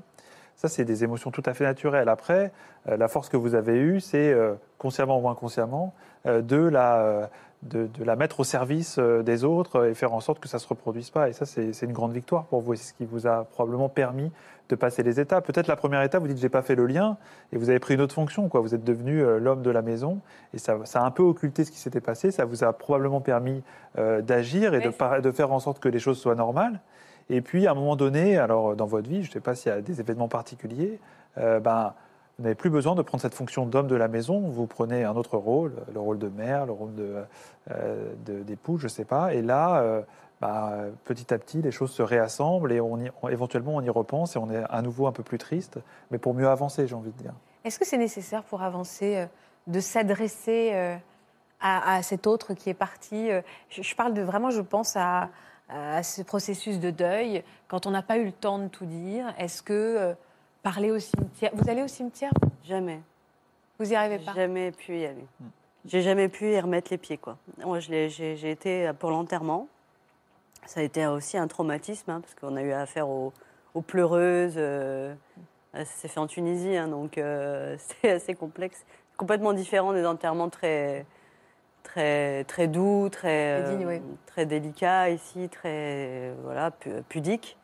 Ça, c'est des émotions tout à fait naturelles. Après, la force que vous avez eue, c'est, consciemment ou inconsciemment, de, la, de, de la mettre au service euh, des autres et faire en sorte que ça ne se reproduise pas. Et ça, c'est une grande victoire pour vous. C'est ce qui vous a probablement permis de passer les étapes. Peut-être la première étape, vous dites, j'ai pas fait le lien, et vous avez pris une autre fonction. Quoi. Vous êtes devenu euh, l'homme de la maison, et ça, ça a un peu occulté ce qui s'était passé. Ça vous a probablement permis euh, d'agir et de, Oui. par- de faire en sorte que les choses soient normales. Et puis, à un moment donné, alors dans votre vie, je ne sais pas s'il y a des événements particuliers, euh, ben, vous n'avez plus besoin de prendre cette fonction d'homme de la maison. Vous prenez un autre rôle, le rôle de mère, le rôle de, euh, de- d'époux, je ne sais pas. Et là, euh, bah, petit à petit, les choses se réassemblent et on y- éventuellement on y repense et on est à nouveau un peu plus triste, mais pour mieux avancer, j'ai envie de dire. Est-ce que c'est nécessaire pour avancer euh, de s'adresser à, cet autre qui est parti je, parle de vraiment, je pense à, à ce processus de deuil. Quand on n'a pas eu le temps de tout dire, est-ce que parler au cimetière Vous allez au cimetière? Jamais. Vous y arrivez pas? Jamais pu y aller. Hmm. J'ai jamais pu y remettre les pieds, quoi. Moi, j'ai été pour l'enterrement. Ça a été aussi un traumatisme, hein, parce qu'on a eu affaire aux, aux pleureuses. euh, ça s'est fait en Tunisie, hein, donc euh, c'est assez complexe. Complètement différent des enterrements très, très, très doux, très, Très euh, oui. très délicats ici, très voilà, pu- pudiques.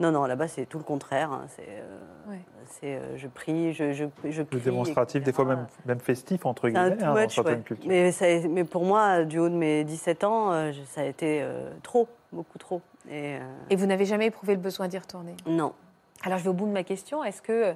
Non, non, là-bas, c'est tout le contraire. hein, C'est, euh, Ouais. c'est, euh, je prie, je, je, je Le crie, démonstratif, des fois même, même festif, entre guillemets, hein, dans certaines ouais. cultures. Mais, ça a- mais pour moi, du haut de mes 17 ans, euh, ça a été euh, trop, beaucoup trop. Et, euh, Et vous n'avez jamais éprouvé le besoin d'y retourner? Non. Alors je vais au bout de ma question. Est-ce que euh,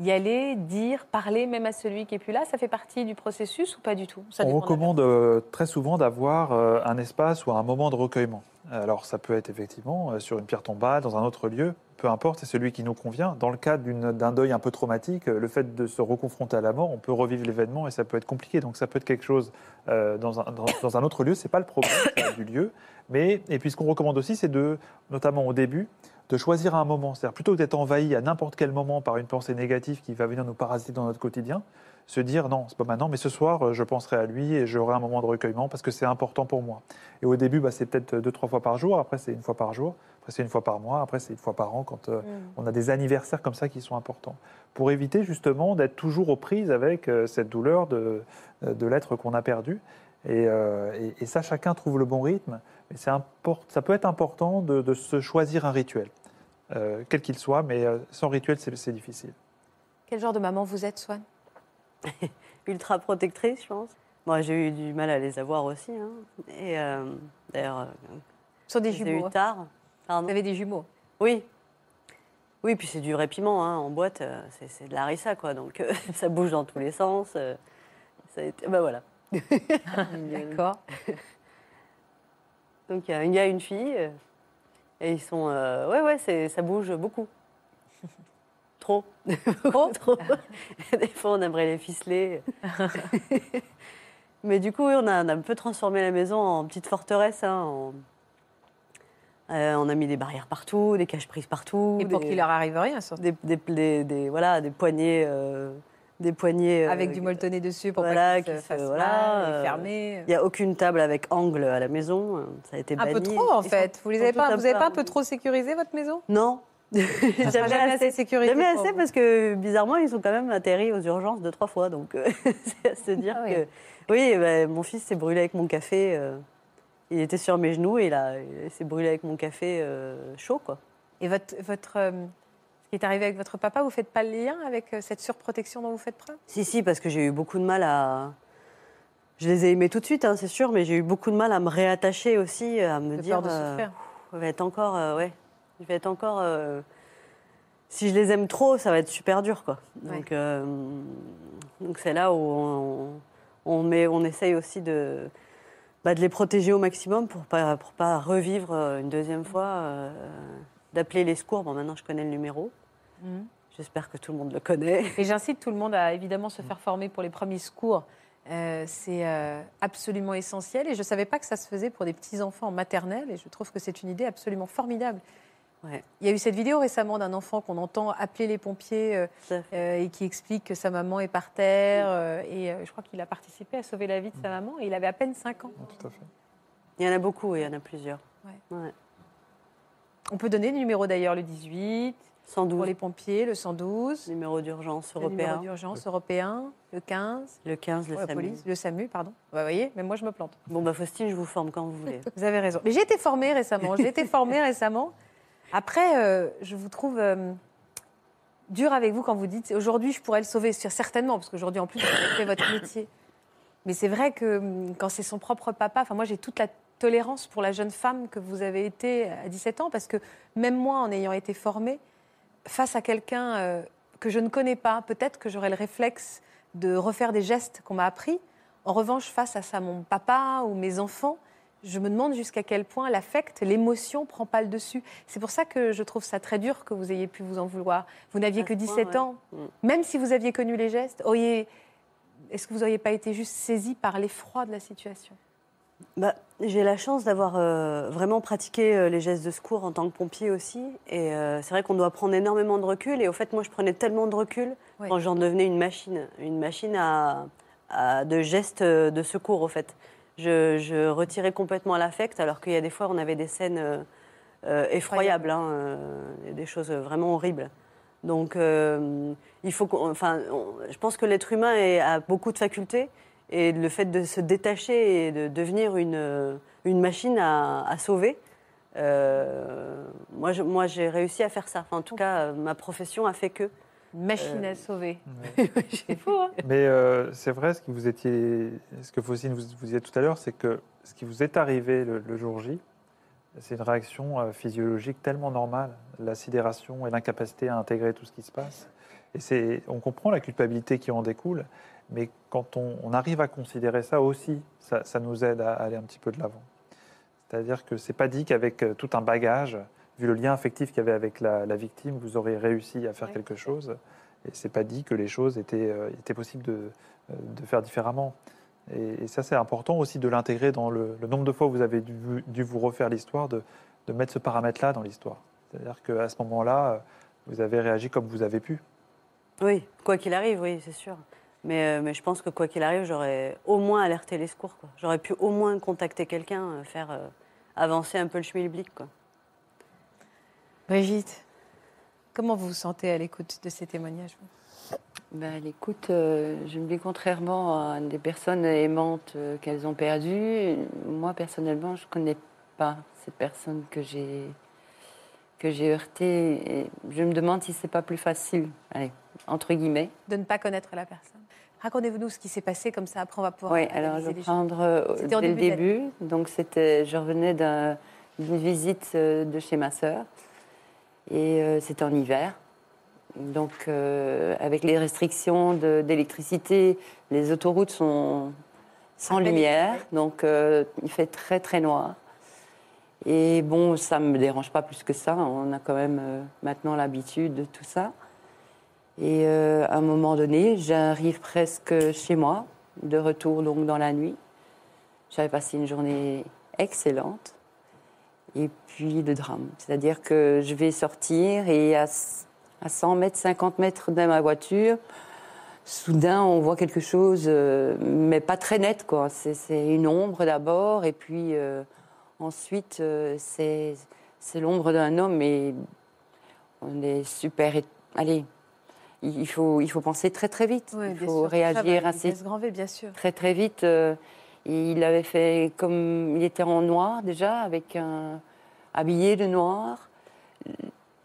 y aller, dire, parler même à celui qui est plus là Ça fait partie du processus ou pas du tout? Ça On recommande euh, très souvent d'avoir euh, un espace ou un moment de recueillement. Alors ça peut être effectivement euh, sur une pierre tombale, dans un autre lieu, peu importe, c'est celui qui nous convient. Dans le d'une- d'un deuil un peu traumatique, le fait de se reconfronter à la mort, on peut revivre l'événement et ça peut être compliqué. Donc ça peut être quelque chose euh, dans, un, dans- dans un autre lieu, c'est pas le problème du lieu. Mais, et puis ce qu'on recommande aussi, c'est de, notamment au début, de choisir un moment. C'est-à-dire plutôt que d'être envahi à n'importe quel moment par une pensée négative qui va venir nous parasiter dans notre quotidien, se dire non, c'est pas maintenant, mais ce soir, euh, je penserai à lui et j'aurai un moment de recueillement parce que c'est important pour moi. Et au début, bah, c'est peut-être deux, trois fois par jour, après c'est une fois par jour, après c'est une fois par mois, après c'est une fois par an quand euh, Mm. on a des anniversaires comme ça qui sont importants. Pour éviter justement d'être toujours aux prises avec euh, cette douleur de, de l'être qu'on a perdu. Et, euh, et- et ça, chacun trouve le bon rythme. Mais ça peut être important de, de se choisir un rituel, euh, quel qu'il soit, mais euh, sans rituel, c'est difficile. Quel genre de maman vous êtes, Swan? Ultra protectrice, je pense. Moi, j'ai eu du mal à les avoir aussi. hein. Et euh, d'ailleurs, euh, sont des jumeaux. eu hein. tard. Pardon. Vous avez des jumeaux? Oui. Oui, puis c'est du répiment hein, en boîte, euh, c'est- de la harissa, quoi. Donc euh, ça bouge dans tous les sens. euh, ça a été- bah voilà. D'accord. Donc il y a un gars et une fille. Et ils sont. euh, ouais, ouais, ça bouge beaucoup. Trop. Trop Trop. Des fois, on aimerait les ficeler. Mais du coup, on a, on a un peu transformé la maison en petite forteresse. hein, en- euh, on a mis des barrières partout, des caches prises partout. Et pour des- qu'il leur arrive rien, surtout. des, des, des- des- voilà, des poignées. euh, des poignées euh, Avec du molletonné dessus pour voilà, pas qu'il qui se se- fasse voilà, euh, fermé. Il n'y a aucune table avec angle à la maison. Ça a été Un banni. peu trop, en Ils sont- fait. Vous les ils avez sont pas, tous vous avez pas un peu- trop sécurisé votre maison? Non. Jamais, jamais assez sécurisé. Jamais assez parce que bizarrement, ils ont quand même atterri aux urgences deux, trois fois. Donc, euh, c'est à se dire Ah oui. que. Oui, bah, mon fils s'est brûlé avec mon café. euh, il était sur mes genoux et là, il s'est brûlé avec mon café euh, chaud, quoi. Et votre, qui est arrivé avec votre papa, vous faites pas le lien avec euh, cette surprotection dont vous faites preuve? Si, si, parce que j'ai eu beaucoup de mal à. Je les ai aimés tout de suite, hein, c'est sûr, mais j'ai eu beaucoup de mal à me réattacher aussi, à me De dire. peur de euh, souffrir. je vais être encore. euh, ouais. Je vais être encore. euh, si je les aime trop, ça va être super dur, quoi. Donc, donc c'est là où on, on, met, on essaye aussi de, bah, de les protéger au maximum pour pas, pour pas revivre une deuxième fois, d'appeler les secours. Bon, maintenant je connais le numéro. Mhm. J'espère que tout le monde le connaît. Et j'incite tout le monde à évidemment se faire former pour les premiers secours. Euh, c'est euh, absolument essentiel et je ne savais pas que ça se faisait pour des petits-enfants en maternelle et je trouve que c'est une idée absolument formidable. Ouais. Il y a eu cette vidéo récemment d'un enfant qu'on entend appeler les pompiers euh, euh, et qui explique que sa maman est par terre euh, et euh, je crois qu'il a participé à sauver la vie de sa maman et il avait à peine 5 ans. Tout à fait. Il y en a beaucoup, il y en a plusieurs. Ouais. Ouais. On peut donner le numéro d'ailleurs, le 18, 112, pour les pompiers, le 112, numéro d'urgence le numéro européen, d'urgence européen, le 15, le 15, le la SAMU. police, le SAMU, pardon. Bah, vous voyez, même moi je me plante. Bon, bah, Faustine, je vous forme quand vous voulez. Vous avez raison. Mais j'ai été formée récemment. J'ai été formée récemment. Après, euh, je vous trouve euh, dur avec vous quand vous dites aujourd'hui je pourrais le sauver. Certainement, parce qu'aujourd'hui en plus vous avez fait votre métier. Mais c'est vrai que hum, quand c'est son propre papa, enfin moi j'ai toute la tolérance pour la jeune femme que vous avez été à 17 ans, parce que même moi, en ayant été formée, face à quelqu'un euh, que je ne connais pas, peut-être que j'aurais le réflexe de refaire des gestes qu'on m'a appris. En revanche, face à ça, mon papa ou mes enfants, je me demande jusqu'à quel point l'affect, l'émotion prend pas le dessus. C'est pour ça que je trouve ça très dur que vous ayez pu vous en vouloir. Vous n'aviez que ce point, 17 ouais. ans. Mm. Même si vous aviez connu les gestes, auriez- est-ce que vous n'auriez pas été juste saisi par l'effroi de la situation? Bah, j'ai la chance d'avoir euh, vraiment pratiqué euh, les gestes de secours en tant que pompier aussi. Et euh, c'est vrai qu'on doit prendre énormément de recul. Et au fait, moi, je prenais tellement de recul Oui. quand j'en devenais une machine, une machine à, à- de gestes de secours, au fait. Je, je retirais complètement l'affect, alors qu'il y a des fois, on avait des scènes euh, effroyables, hein, des choses vraiment horribles. Donc, il faut enfin, on- je pense que l'être humain a beaucoup de facultés. Et le fait de se détacher et de devenir une, euh, une machine à, à sauver, euh, moi, je- moi j'ai réussi à faire ça. Enfin, en tout cas, euh, ma profession a fait que. Une machine Euh, à sauver. Ouais. C'est fou, hein Mais euh, c'est vrai, ce que vous étiez, ce que Faustine vous, vous disiez tout à l'heure, c'est que ce qui vous est arrivé le, le jour J, c'est une réaction euh, physiologique tellement normale, la sidération et l'incapacité à intégrer tout ce qui se passe. Et c'est, on comprend la culpabilité qui en découle, mais quand on, on arrive à considérer ça aussi, ça, ça nous aide à aller un petit peu de l'avant. C'est-à-dire que c'est pas dit qu'avec euh, tout un bagage, vu le lien affectif qu'il y avait avec la, la victime, vous aurez réussi à faire Oui. quelque chose. Et c'est pas dit que les choses étaient, euh, étaient possibles de, euh, de faire différemment. Et, et ça, c'est important aussi de l'intégrer dans le, le nombre de fois où vous avez dû, dû vous refaire l'histoire, de, de mettre ce paramètre-là dans l'histoire. C'est-à-dire qu'à ce moment-là, vous avez réagi comme vous avez pu. Oui, quoi qu'il arrive, oui, c'est sûr. Mais, euh, mais je pense que quoi qu'il arrive, j'aurais au moins alerté les secours. quoi. J'aurais pu au moins contacter quelqu'un, euh, faire euh, avancer un peu le schmilblick. Quoi. Brigitte, comment vous vous sentez à l'écoute de ces témoignages vous? Ben, écoute, euh, je me dis contrairement à des personnes aimantes euh, qu'elles ont perdues, moi personnellement, je ne connais pas cette personne que j'ai que j'ai heurtée. Et je me demande si c'est pas plus facile, allez, entre guillemets. De ne pas connaître la personne. Racontez-vous ce qui s'est passé, comme ça après on va pouvoir. Oui, alors je vais prendre euh, dès le début d'année. début. Donc c'était, je revenais d'un- d'une visite euh, de chez ma sœur et euh, c'était en hiver. Donc euh, avec les restrictions d'électricité, les autoroutes sont sans lumière, donc il fait très très noir. Et bon, ça me dérange pas plus que ça. On a quand même euh, maintenant l'habitude de tout ça. Et euh, à un moment donné, j'arrive presque chez moi, de retour donc dans la nuit. J'avais passé une journée excellente. Et puis le drame. C'est-à-dire que je vais sortir et à, à 100 mètres, 50 mètres de ma voiture, soudain on voit quelque chose, euh, mais pas très net. quoi. C'est une ombre d'abord et puis ensuite euh, c'est l'ombre d'un homme et on est super... Allez, il faut, il faut penser très très vite. Oui, il faut sûr, réagir assez grand V, bien sûr. très très vite. euh, il avait fait comme il était en noir déjà, avec un habillé de noir.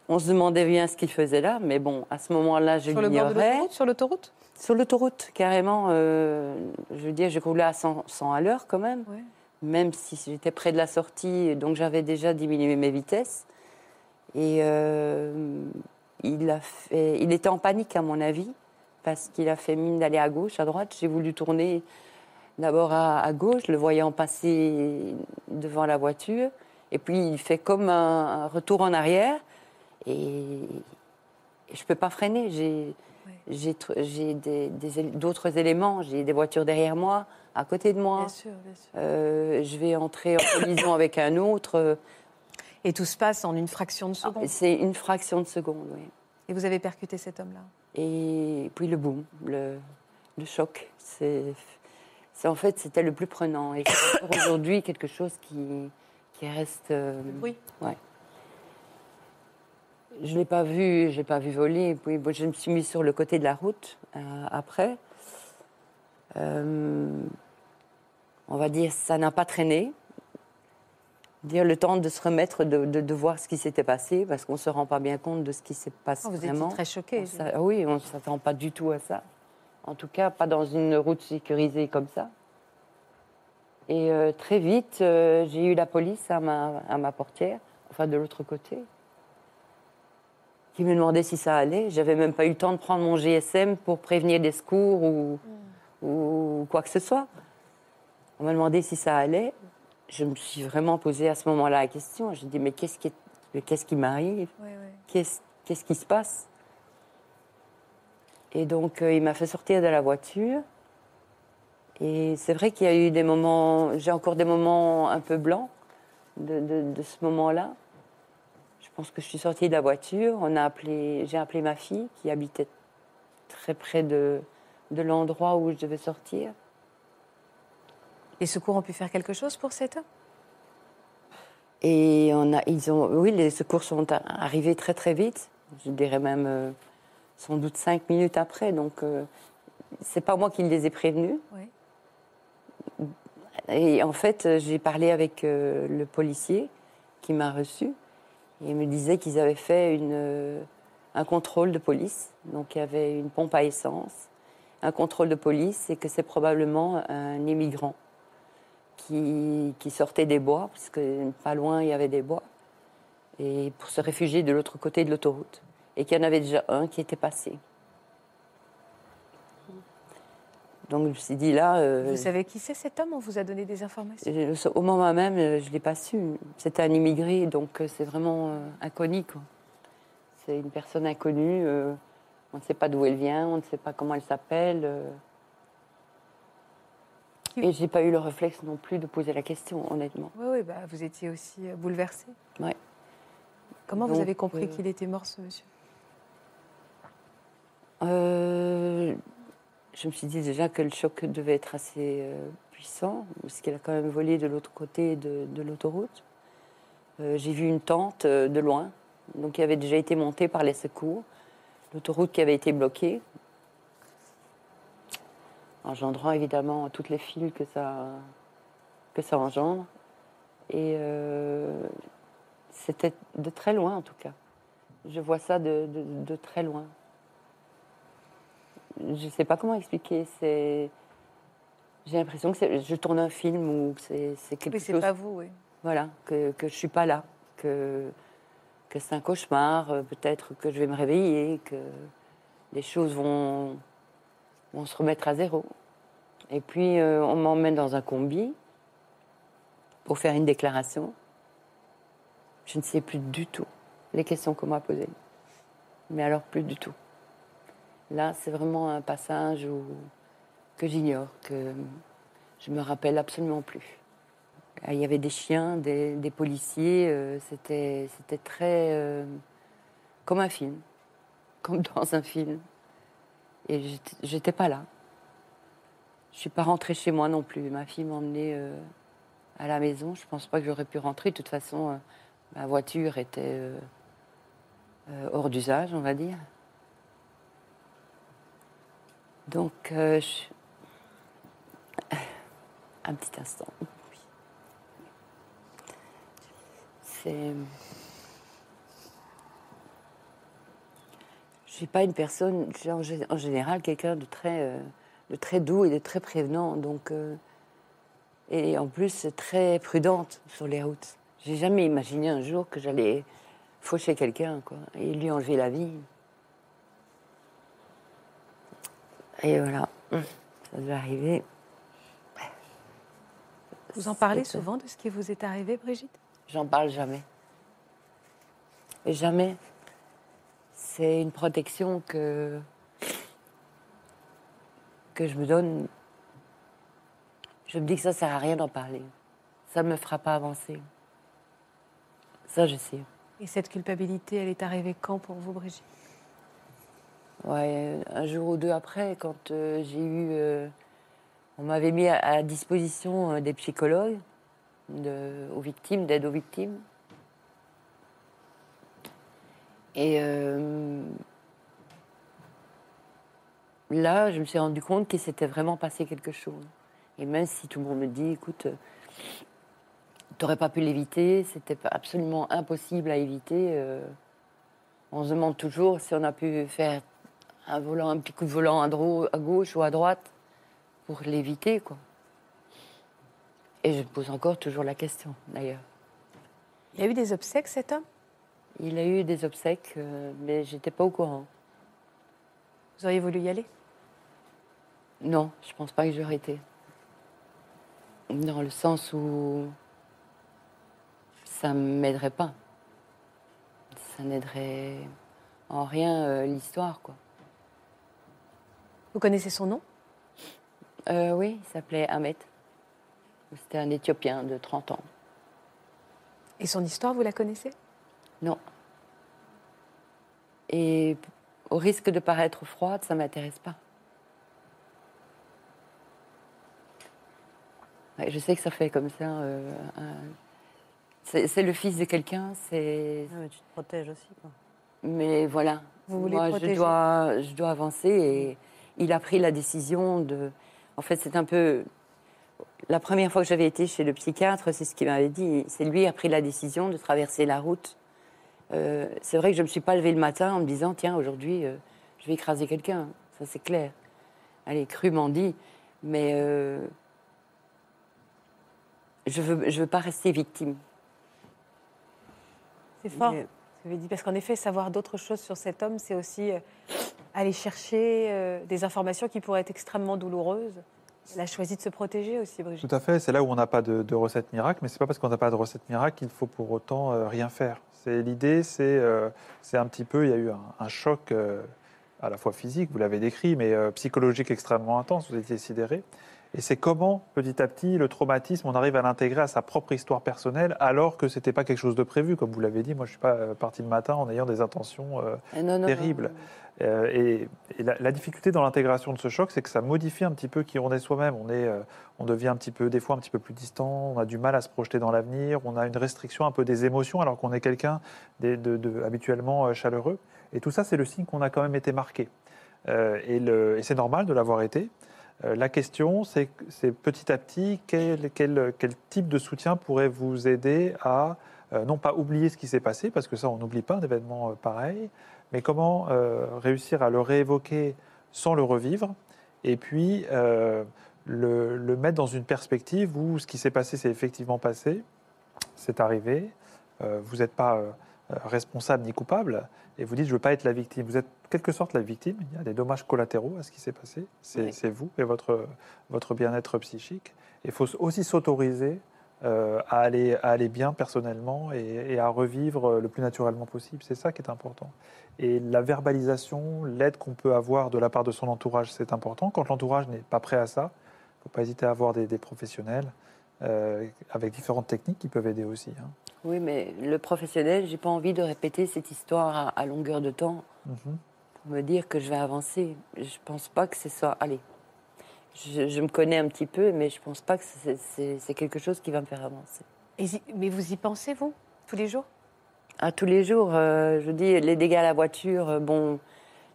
On se demandait bien ce qu'il faisait là, mais bon, à ce moment-là, je l'ignorais. Sur l'autoroute? Sur l'autoroute, carrément. euh, je veux dire, j'ai roulé à 100, 100 à l'heure quand même, Ouais. Même si j'étais près de la sortie, donc j'avais déjà diminué mes vitesses. Et euh, il, a fait, il était en panique, à mon avis, parce qu'il a fait mine d'aller à gauche, à droite. J'ai voulu tourner d'abord à, à gauche, le voyant passer devant la voiture. Et puis il fait comme un, un retour en arrière. Et, et je ne peux pas freiner. J'ai d'autres éléments. J'ai des voitures derrière moi, à côté de moi. Bien sûr, bien sûr. Euh, je vais entrer en collision avec un autre. Et tout se passe en une fraction de seconde. C'est une fraction de seconde, oui. Et vous avez percuté cet homme-là? Et puis le boom, le, le choc. C'est, en fait, c'était le plus prenant. Et aujourd'hui quelque chose qui, qui reste. euh, Le bruit? Ouais. Je l'ai pas vu, je l'ai pas vu voler. Et puis bon, je me suis mis sur le côté de la route euh, après. Euh, on va dire, ça n'a pas traîné. Dire le temps de se remettre, de, de- de voir ce qui s'était passé, parce qu'on se rend pas bien compte de ce qui s'est passé Oh, Vous étiez vraiment. très choquée. On s'a- oui, on ne s'attend pas du tout à ça. En tout cas, pas dans une route sécurisée comme ça. Et euh, très vite, euh, j'ai eu la police à ma, à ma portière, enfin de l'autre côté, qui me demandait si ça allait. J'avais même pas eu le temps de prendre mon GSM pour prévenir des secours ou, ou quoi que ce soit. On m'a demandé si ça allait. Je me suis vraiment posé à ce moment-là la question. J'ai dit, mais qu'est-ce qui, qu'est-ce qui m'arrive? Ouais, ouais. qu'est-ce qu'est-ce qui se passe? Et donc, euh, il m'a fait sortir de la voiture. Et c'est vrai qu'il y a eu des moments, j'ai encore des moments un peu blancs de, de- de ce moment-là. Je pense que je suis sortie de la voiture. On a appelé, j'ai appelé ma fille qui habitait très près de, de l'endroit où je devais sortir. Les secours ont pu faire quelque chose pour cet homme Et on a, ils ont, oui, les secours sont arrivés très très vite. Je dirais même euh, sans doute cinq minutes après. Donc, euh, c'est pas moi qui les ai prévenus. Oui. Et en fait, j'ai parlé avec euh, le policier qui m'a reçu. Et il me disait qu'ils avaient fait une, un contrôle de police. Donc, il y avait une pompe à essence, un contrôle de police, et que c'est probablement un immigrant qui, qui sortaient des bois, puisque pas loin il y avait des bois, et pour se réfugier de l'autre côté de l'autoroute. Et qu'il y en avait déjà un qui était passé. Donc je me suis dit là. Euh, vous savez qui c'est cet homme? On vous a donné des informations euh, Au moment même, euh, je ne l'ai pas su. C'était un immigré, donc c'est vraiment inconnu. C'est une personne inconnue. On ne sait pas d'où elle vient, on ne sait pas comment elle s'appelle euh. Et j'ai pas eu le réflexe non plus de poser la question, honnêtement. Oui, oui, bah, vous étiez aussi euh, bouleversée. Ouais. Comment vous avez compris euh, qu'il était mort, ce monsieur? Euh, je me suis dit déjà que le choc devait être assez euh, puissant, parce qu'il a quand même volé de l'autre côté de, de l'autoroute. J'ai vu une tente de loin, donc qui avait déjà été montée par les secours. L'autoroute qui avait été bloquée, engendrant évidemment toutes les files que ça, que ça engendre. Et euh, c'était de très loin en tout cas. Je vois ça de- de- de très loin je ne sais pas comment expliquer. C'est, j'ai l'impression que c'est- je tourne un film ou que c'est, c'est quelque Oui, c'est chose. pas vous, oui. Voilà, que que je suis pas là, que que c'est un cauchemar. euh, Peut-être que je vais me réveiller, que les choses vont vont se remettre à zéro. Et puis euh, on m'emmène dans un combi pour faire une déclaration. Je ne sais plus du tout les questions qu'on m'a posées. Mais alors plus du tout. Là, c'est vraiment un passage que j'ignore, que je me rappelle absolument plus. Ah, Il y avait des chiens, des, policiers, euh, c'était, c'était très euh, comme un film, comme dans un film. Et j'étais, pas là. Je suis pas rentrée chez moi non plus. Ma fille m'a emmenée euh, à la maison. Je pense pas que j'aurais pu rentrer. De toute façon, euh, ma voiture était euh, hors d'usage, on va dire. Donc, je- un petit instant. C'est. Je suis pas une personne, je suis en, gé- en général quelqu'un de très, euh, de très doux et de très prévenant. Donc, euh, et en plus très prudente sur les routes. J'ai jamais imaginé un jour que j'allais faucher quelqu'un, quoi, et lui enlever la vie. Et voilà, ça devait arriver. Vous en parlez souvent de ce qui vous est arrivé, Brigitte? J'en parle jamais. Et jamais. C'est une protection que que je me donne. Je me dis que ça sert à rien d'en parler. Ça ne me fera pas avancer. Ça, je sais. Et cette culpabilité, elle est arrivée quand pour vous, Brigitte? Ouais, un jour ou deux après, quand euh, j'ai eu. euh, on m'avait mis à, à disposition euh, des psychologues de- aux victimes, d'aide aux victimes. Et euh, là, je me suis rendu compte qu'il s'était vraiment passé quelque chose. Et même si tout le monde me dit, écoute, tu n'aurais pas pu l'éviter, c'était absolument impossible à éviter. euh, on se demande toujours si on a pu faire un volant, un petit coup de volant à, gauche ou à droite pour l'éviter, quoi. Et je pose encore toujours la question, d'ailleurs. Il y a eu des obsèques, cet homme? Il a eu des obsèques, euh, mais j'étais pas au courant. Vous auriez voulu y aller? Non, je pense pas que j'aurais été. Dans le sens où ça m'aiderait pas. Ça n'aiderait en rien euh, l'histoire, quoi. Vous connaissez son nom? Euh, oui, il s'appelait Ahmed. C'était un Éthiopien de 30 ans. Et son histoire, vous la connaissez? Non. Et au risque de paraître froide, ça m'intéresse pas. Ouais, je sais que ça fait comme ça. euh, un- C'est le fils de quelqu'un, c'est. Ah, mais tu te protèges aussi. Quoi. Mais voilà. Vous voulez Moi, je dois, je dois avancer et il a pris la décision de. En fait, c'est un peu. La première fois que j'avais été chez le psychiatre, c'est ce qu'il m'avait dit. C'est lui qui a pris la décision de traverser la route. Euh, c'est vrai que je ne me suis pas levée le matin en me disant tiens, aujourd'hui, euh, je vais écraser quelqu'un. Ça, c'est clair. Allez, crûment dit. Mais euh, je ne veux, je veux pas rester victime. C'est fort. Mais- ce que vous avez dit, parce qu'en effet, savoir d'autres choses sur cet homme, c'est aussi aller chercher des informations qui pourraient être extrêmement douloureuses. Elle a choisi de se protéger aussi, Brigitte. Tout à fait, c'est là où on n'a pas de, de recette miracle, mais c'est pas parce qu'on n'a pas de recette miracle qu'il faut pour autant rien faire. C'est l'idée, c'est euh, c'est un petit peu, il y a eu un, un choc euh, à la fois physique, vous l'avez décrit, mais euh, psychologique extrêmement intense. Vous étiez sidéré. Et c'est comment, petit à petit, le traumatisme, on arrive à l'intégrer à sa propre histoire personnelle, alors que c'était pas quelque chose de prévu, comme vous l'avez dit. Moi, je suis pas parti le matin en ayant des intentions euh, non, non, terribles. Euh, et la, difficulté dans l'intégration de ce choc, c'est que ça modifie un petit peu qui on est soi-même. On, euh, on devient un petit peu, des fois, un petit peu plus distant, on a du mal à se projeter dans l'avenir, on a une restriction un peu des émotions, alors qu'on est quelqu'un habituellement euh, chaleureux. Et tout ça, c'est le signe qu'on a quand même été marqué. Et c'est normal de l'avoir été. La question, c'est petit à petit, quel, type de soutien pourrait vous aider à non pas oublier ce qui s'est passé, parce que ça, on n'oublie pas un événement pareil, mais comment euh, réussir à le réévoquer sans le revivre, et puis euh, le, le mettre dans une perspective où ce qui s'est passé s'est effectivement passé, c'est arrivé, euh, vous n'êtes pas responsable ni coupable, et vous dites je ne veux pas être la victime. Vous êtes en quelque sorte la victime, il y a des dommages collatéraux à ce qui s'est passé, c'est Oui. c'est vous et votre, votre bien-être psychique. Il faut aussi s'autoriser euh, à, aller, à aller bien personnellement et, et à revivre le plus naturellement possible. C'est ça qui est important. Et la verbalisation, l'aide qu'on peut avoir de la part de son entourage, c'est important. Quand l'entourage n'est pas prêt à ça, il ne faut pas hésiter à avoir des, des professionnels euh, avec différentes techniques qui peuvent aider aussi. hein. Oui, mais le professionnel, j'ai pas envie de répéter cette histoire à, à longueur de temps Mhm. pour me dire que je vais avancer. Je pense pas que c'est ça. Allez, je, je me connais un petit peu, mais je pense pas que c'est- quelque chose qui va me faire avancer. Et mais vous y pensez, vous, tous les jours? À tous les jours, euh, je dis les dégâts à la voiture. euh, bon,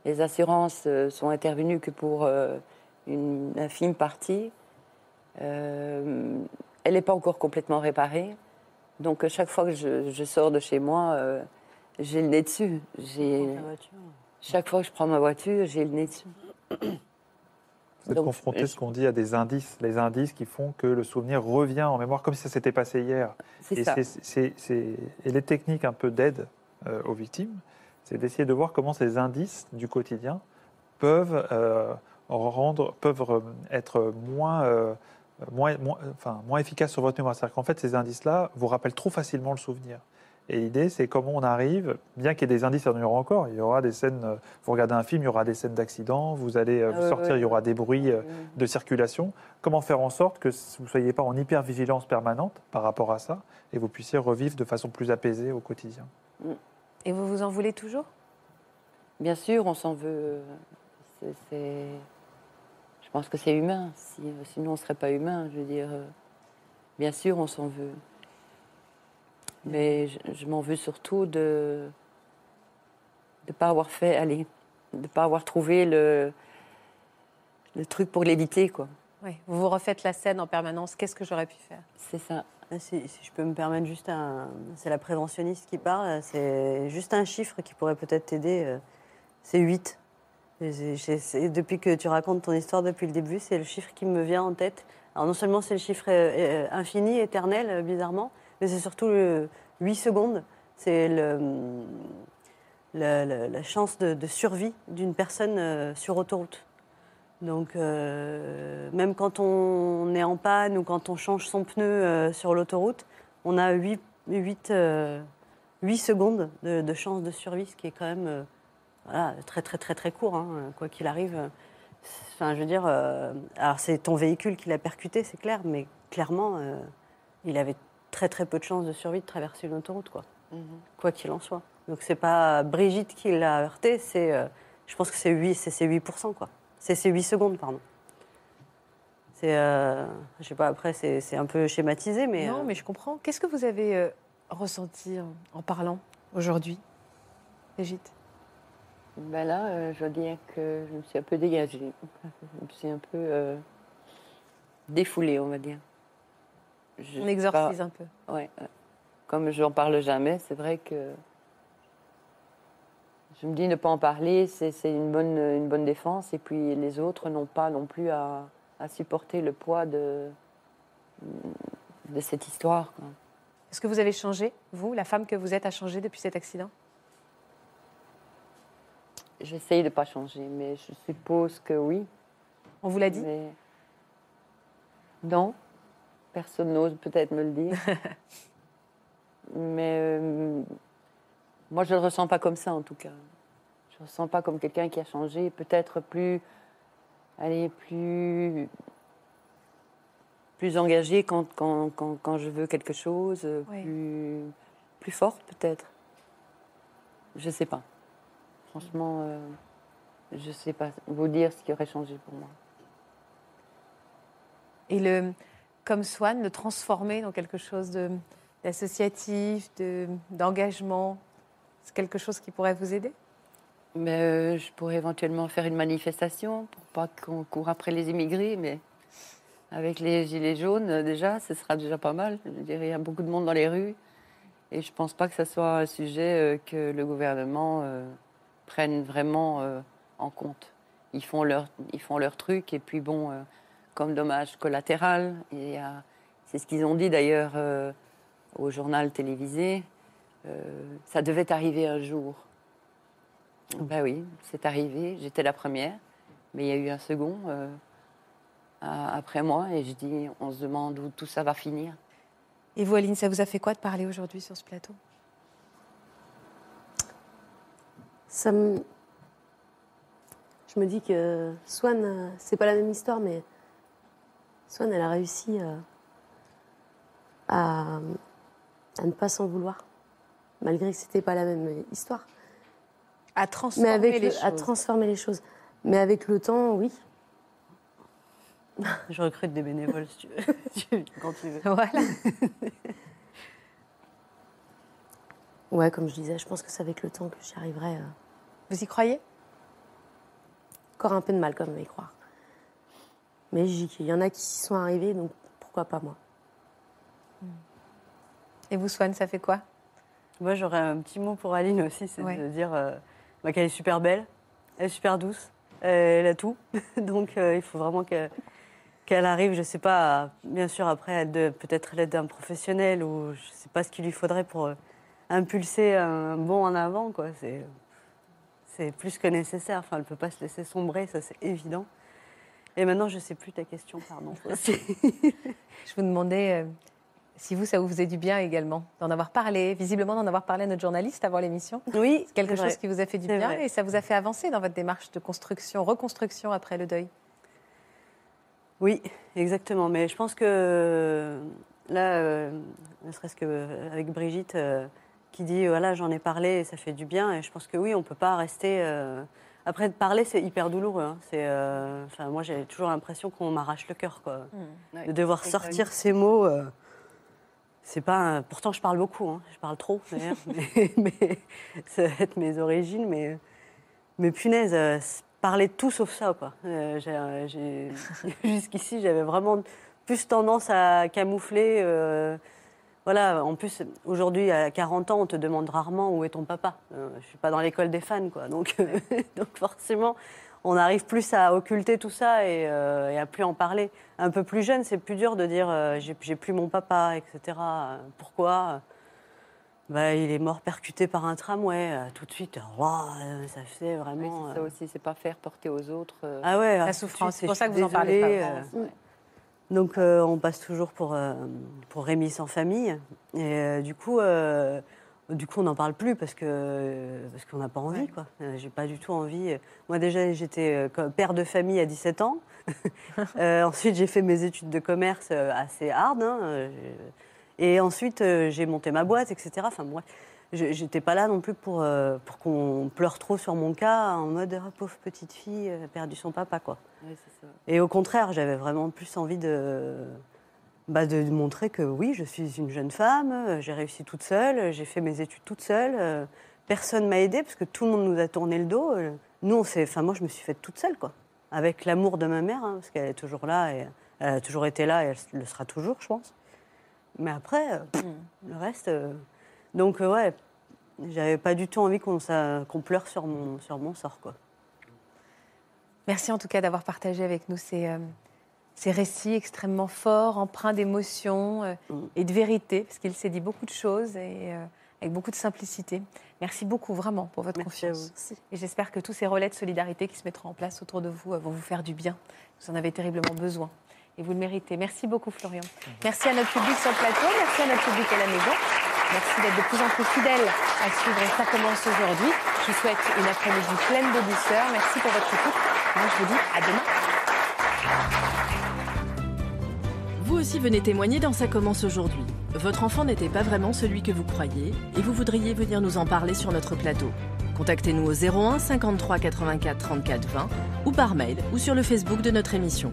les assurances euh, sont intervenues que pour une infime partie. Elle n'est pas encore complètement réparée. Donc, chaque fois que je, je sors de chez moi, j'ai le nez dessus. Chaque fois que je prends ma voiture, j'ai le nez dessus. Vous êtes Donc, confronté, je- ce qu'on dit, à des indices, les indices qui font que le souvenir revient en mémoire comme si ça s'était passé hier. C'est Et, ça. et les techniques un peu d'aide euh, aux victimes, c'est d'essayer de voir comment ces indices du quotidien peuvent, euh, rendre, peuvent euh, être moins, euh, moins, moins, enfin, moins efficaces sur votre mémoire. C'est-à-dire qu'en fait, ces indices-là vous rappellent trop facilement le souvenir. Et l'idée, c'est comment on arrive, bien qu'il y ait des indices, il y en aura encore. Il y aura des scènes, euh, vous regardez un film, il y aura des scènes d'accident, vous allez euh, Ah sortir, ouais. il y aura des bruits euh, de circulation. Comment faire en sorte que vous ne soyez pas en hypervigilance permanente par rapport à ça et vous puissiez revivre de façon plus apaisée au quotidien? Et vous vous en voulez toujours? Bien sûr, on s'en veut. C'est- c'est- Je pense que c'est humain. Si- sinon, on ne serait pas humain. Je veux dire, bien sûr, on s'en veut. Mais je, je m'en veux surtout de ne pas avoir fait, allez, de ne pas avoir trouvé le, le truc pour l'éviter, quoi. Oui. Vous vous refaites la scène en permanence. Qu'est-ce que j'aurais pu faire? C'est ça. Ah, Si, si je peux me permettre juste un... C'est la préventionniste qui parle. C'est juste un chiffre qui pourrait peut-être t'aider. euh, C'est 8. Et j'ai- j'ai- c'est- depuis que tu racontes ton histoire depuis le début, c'est le chiffre qui me vient en tête. Alors non seulement c'est le chiffre euh, euh, infini, éternel, bizarrement, mais c'est surtout le 8 secondes. C'est la, chance de, survie d'une personne euh, sur autoroute. Donc, euh, même quand on est en panne ou quand on change son pneu euh, sur l'autoroute, on a 8, secondes de, chance de survie, ce qui est quand même très, très, très, très court, hein, quoi qu'il arrive. Enfin, je veux dire, alors c'est ton véhicule qui l'a percuté, c'est clair, mais clairement, il avait très, très peu de chances de survie de traverser une autoroute, quoi, quoi qu'il en soit. Donc, c'est pas Brigitte qui l'a heurté, c'est, euh, je pense que c'est 8, c'est, c'est 8%, quoi. C'est c'est 8 secondes, pardon. C'est, euh, je sais pas, après, c'est c'est un peu schématisé, mais. Non, euh, mais je comprends. Qu'est-ce que vous avez euh, ressenti en, parlant aujourd'hui, Brigitte? Ben là, euh, je dois dire que je me suis un peu dégagée. Je me suis un peu euh, défoulée, on va dire. Je On exorcise pas- un peu. Ouais. Comme je n'en parle jamais, c'est vrai que je me dis ne pas en parler, c'est une bonne, une bonne défense. Et puis les autres n'ont pas non plus à, à supporter le poids de, de cette histoire. Est-ce que vous avez changé, vous, la femme que vous êtes, a changé depuis cet accident? J'essaye de pas changer, mais je suppose que oui. On vous l'a dit? Mais non, personne n'ose peut-être me le dire. mais euh, moi, je ne le ressens pas comme ça, en tout cas. Je ne le ressens pas comme quelqu'un qui a changé, peut-être plus, allez, plus, plus engagé quand, quand, quand, quand je veux quelque chose, Oui. plus, plus forte, peut-être. Je ne sais pas. Franchement, euh, je ne sais pas vous dire ce qui aurait changé pour moi. Et le, comme Swan, le transformer dans quelque chose d'associatif, de- d'engagement, c'est quelque chose qui pourrait vous aider? Mais euh, je pourrais éventuellement faire une manifestation pour pas qu'on court après les immigrés, mais avec les gilets jaunes, déjà, ce sera déjà pas mal. Je dirais, il y a beaucoup de monde dans les rues et je pense pas que ce soit un sujet euh, que le gouvernement euh, prenne vraiment en compte. Ils font leur, ils font leur truc et puis bon, comme dommage collatéral, c'est ce qu'ils ont dit d'ailleurs euh, au journal télévisé. euh, ça devait arriver un jour. Ben oui, c'est arrivé. J'étais la première, mais il y a eu un second euh, à- après moi, et je dis, on se demande où tout ça va finir. Et vous, Aline, ça vous a fait quoi de parler aujourd'hui sur ce plateau? Ça me... Je me dis que Swan, c'est pas la même histoire, mais Swan, elle a réussi euh, à, à ne pas s'en vouloir, malgré que c'était pas la même histoire. À transformer Mais avec les le- à choses. transformer les choses. Mais avec le temps, oui. Je recrute des bénévoles si tu veux. Tu- quand tu veux. Voilà. Ouais, comme je disais, je pense que c'est avec le temps que j'y arriverai. euh, Vous y croyez? Encore un peu de mal quand même à y croire. Mais il y en a qui y sont arrivés, donc pourquoi pas moi Et vous, Swan, ça fait quoi? Moi, j'aurais un petit mot pour Aline aussi, c'est Ouais. de dire euh, bah, qu'elle est super belle, elle est super douce, elle a tout. Donc, euh, il faut vraiment que- qu'elle arrive, je sais pas, à- bien sûr, après, peut-être l'aide d'un professionnel ou je sais pas ce qu'il lui faudrait pour euh, impulser un bond en avant, quoi. C'est, c'est plus que nécessaire. Enfin, elle peut pas se laisser sombrer, ça c'est évident. Et maintenant, je sais plus ta question, pardon. Je vous demandais euh, si vous, ça vous faisait du bien également d'en avoir parlé, visiblement d'en avoir parlé à notre journaliste avant l'émission. oui, C'est quelque vrai. chose qui vous a fait du bien vrai. et ça vous a fait avancer dans votre démarche de construction, reconstruction après le deuil. Oui, exactement. Mais je pense que là, euh, ne serait-ce qu'avec Brigitte, euh, qui dit voilà, j'en ai parlé et ça fait du bien. Et je pense que oui, on ne peut pas rester. Après, de parler, c'est hyper douloureux. hein. C'est, euh, Enfin, moi, j'ai toujours l'impression qu'on m'arrache le cœur. Quoi. De devoir sortir ces mots. euh, C'est pas. un- Pourtant, je parle beaucoup. hein. Je parle trop, d'ailleurs. mais, mais ça va être mes origines. Mais, mais punaise, euh, parler de tout sauf ça, quoi. Jusqu'ici, j'avais vraiment plus tendance à camoufler. Voilà, en plus, aujourd'hui, à 40 ans, on te demande rarement où est ton papa. Euh, je suis pas dans l'école des fans, quoi. Donc, donc forcément, on arrive plus à occulter tout ça et, euh, et à plus en parler. Un peu plus jeune, c'est plus dur de dire euh, j'ai plus mon papa, etc. Pourquoi? Bah, Il est mort percuté par un tramway. Tout de suite, ça fait Oui, vraiment. c'est ça aussi, c'est pas faire porter aux autres. ah ouais, La ah, souffrance, c'est pour ça que vous en parlez pas. Donc euh, on passe toujours pour, euh, pour Rémi sans famille. Et euh, du coup, du coup, on n'en parle plus parce que parce qu'on n'a pas envie. quoi. J'ai pas du tout envie. Moi déjà, j'étais père de famille à 17 ans. Ensuite, j'ai fait mes études de commerce assez hard. hein, et ensuite, j'ai monté ma boîte, etc. Enfin, moi, j'étais pas là non plus pour, euh, pour qu'on pleure trop sur mon cas en mode ah, pauvre petite fille, elle a perdu son papa, quoi. ça. Et au contraire, j'avais vraiment plus envie de, bah, de montrer que oui, je suis une jeune femme, j'ai réussi toute seule, j'ai fait mes études toute seule, euh, personne m'a aidée parce que tout le monde nous a tourné le dos. euh, Nous, on enfin moi, je me suis faite toute seule, quoi, avec l'amour de ma mère, hein, parce qu'elle est toujours là et elle a toujours été là et elle le sera toujours, je pense. Mais après, euh, pff, le reste, donc euh, ouais, j'avais pas du tout envie qu'on pleure sur mon, sur mon sort, quoi. Merci en tout cas d'avoir partagé avec nous ces, euh, ces récits extrêmement forts, empreints d'émotions euh, Mm. et de vérité, parce qu'il s'est dit beaucoup de choses et euh, avec beaucoup de simplicité. Merci beaucoup vraiment pour votre Merci à confiance. vous. Et j'espère que tous ces relais de solidarité qui se mettront en place autour de vous euh, vont vous faire du bien. Vous en avez terriblement besoin. Et vous le méritez. Merci beaucoup, Florian. Merci à notre public sur le plateau. Merci à notre public à la maison. Merci d'être de plus en plus fidèles à suivre Ça commence aujourd'hui. Je vous souhaite une après-midi pleine de douceur. Merci pour votre écoute. Moi, je vous dis à demain. Vous aussi venez témoigner dans Ça commence aujourd'hui. Votre enfant n'était pas vraiment celui que vous croyez et vous voudriez venir nous en parler sur notre plateau. Contactez-nous au 01 53 84 34 20 ou par mail ou sur le Facebook de notre émission.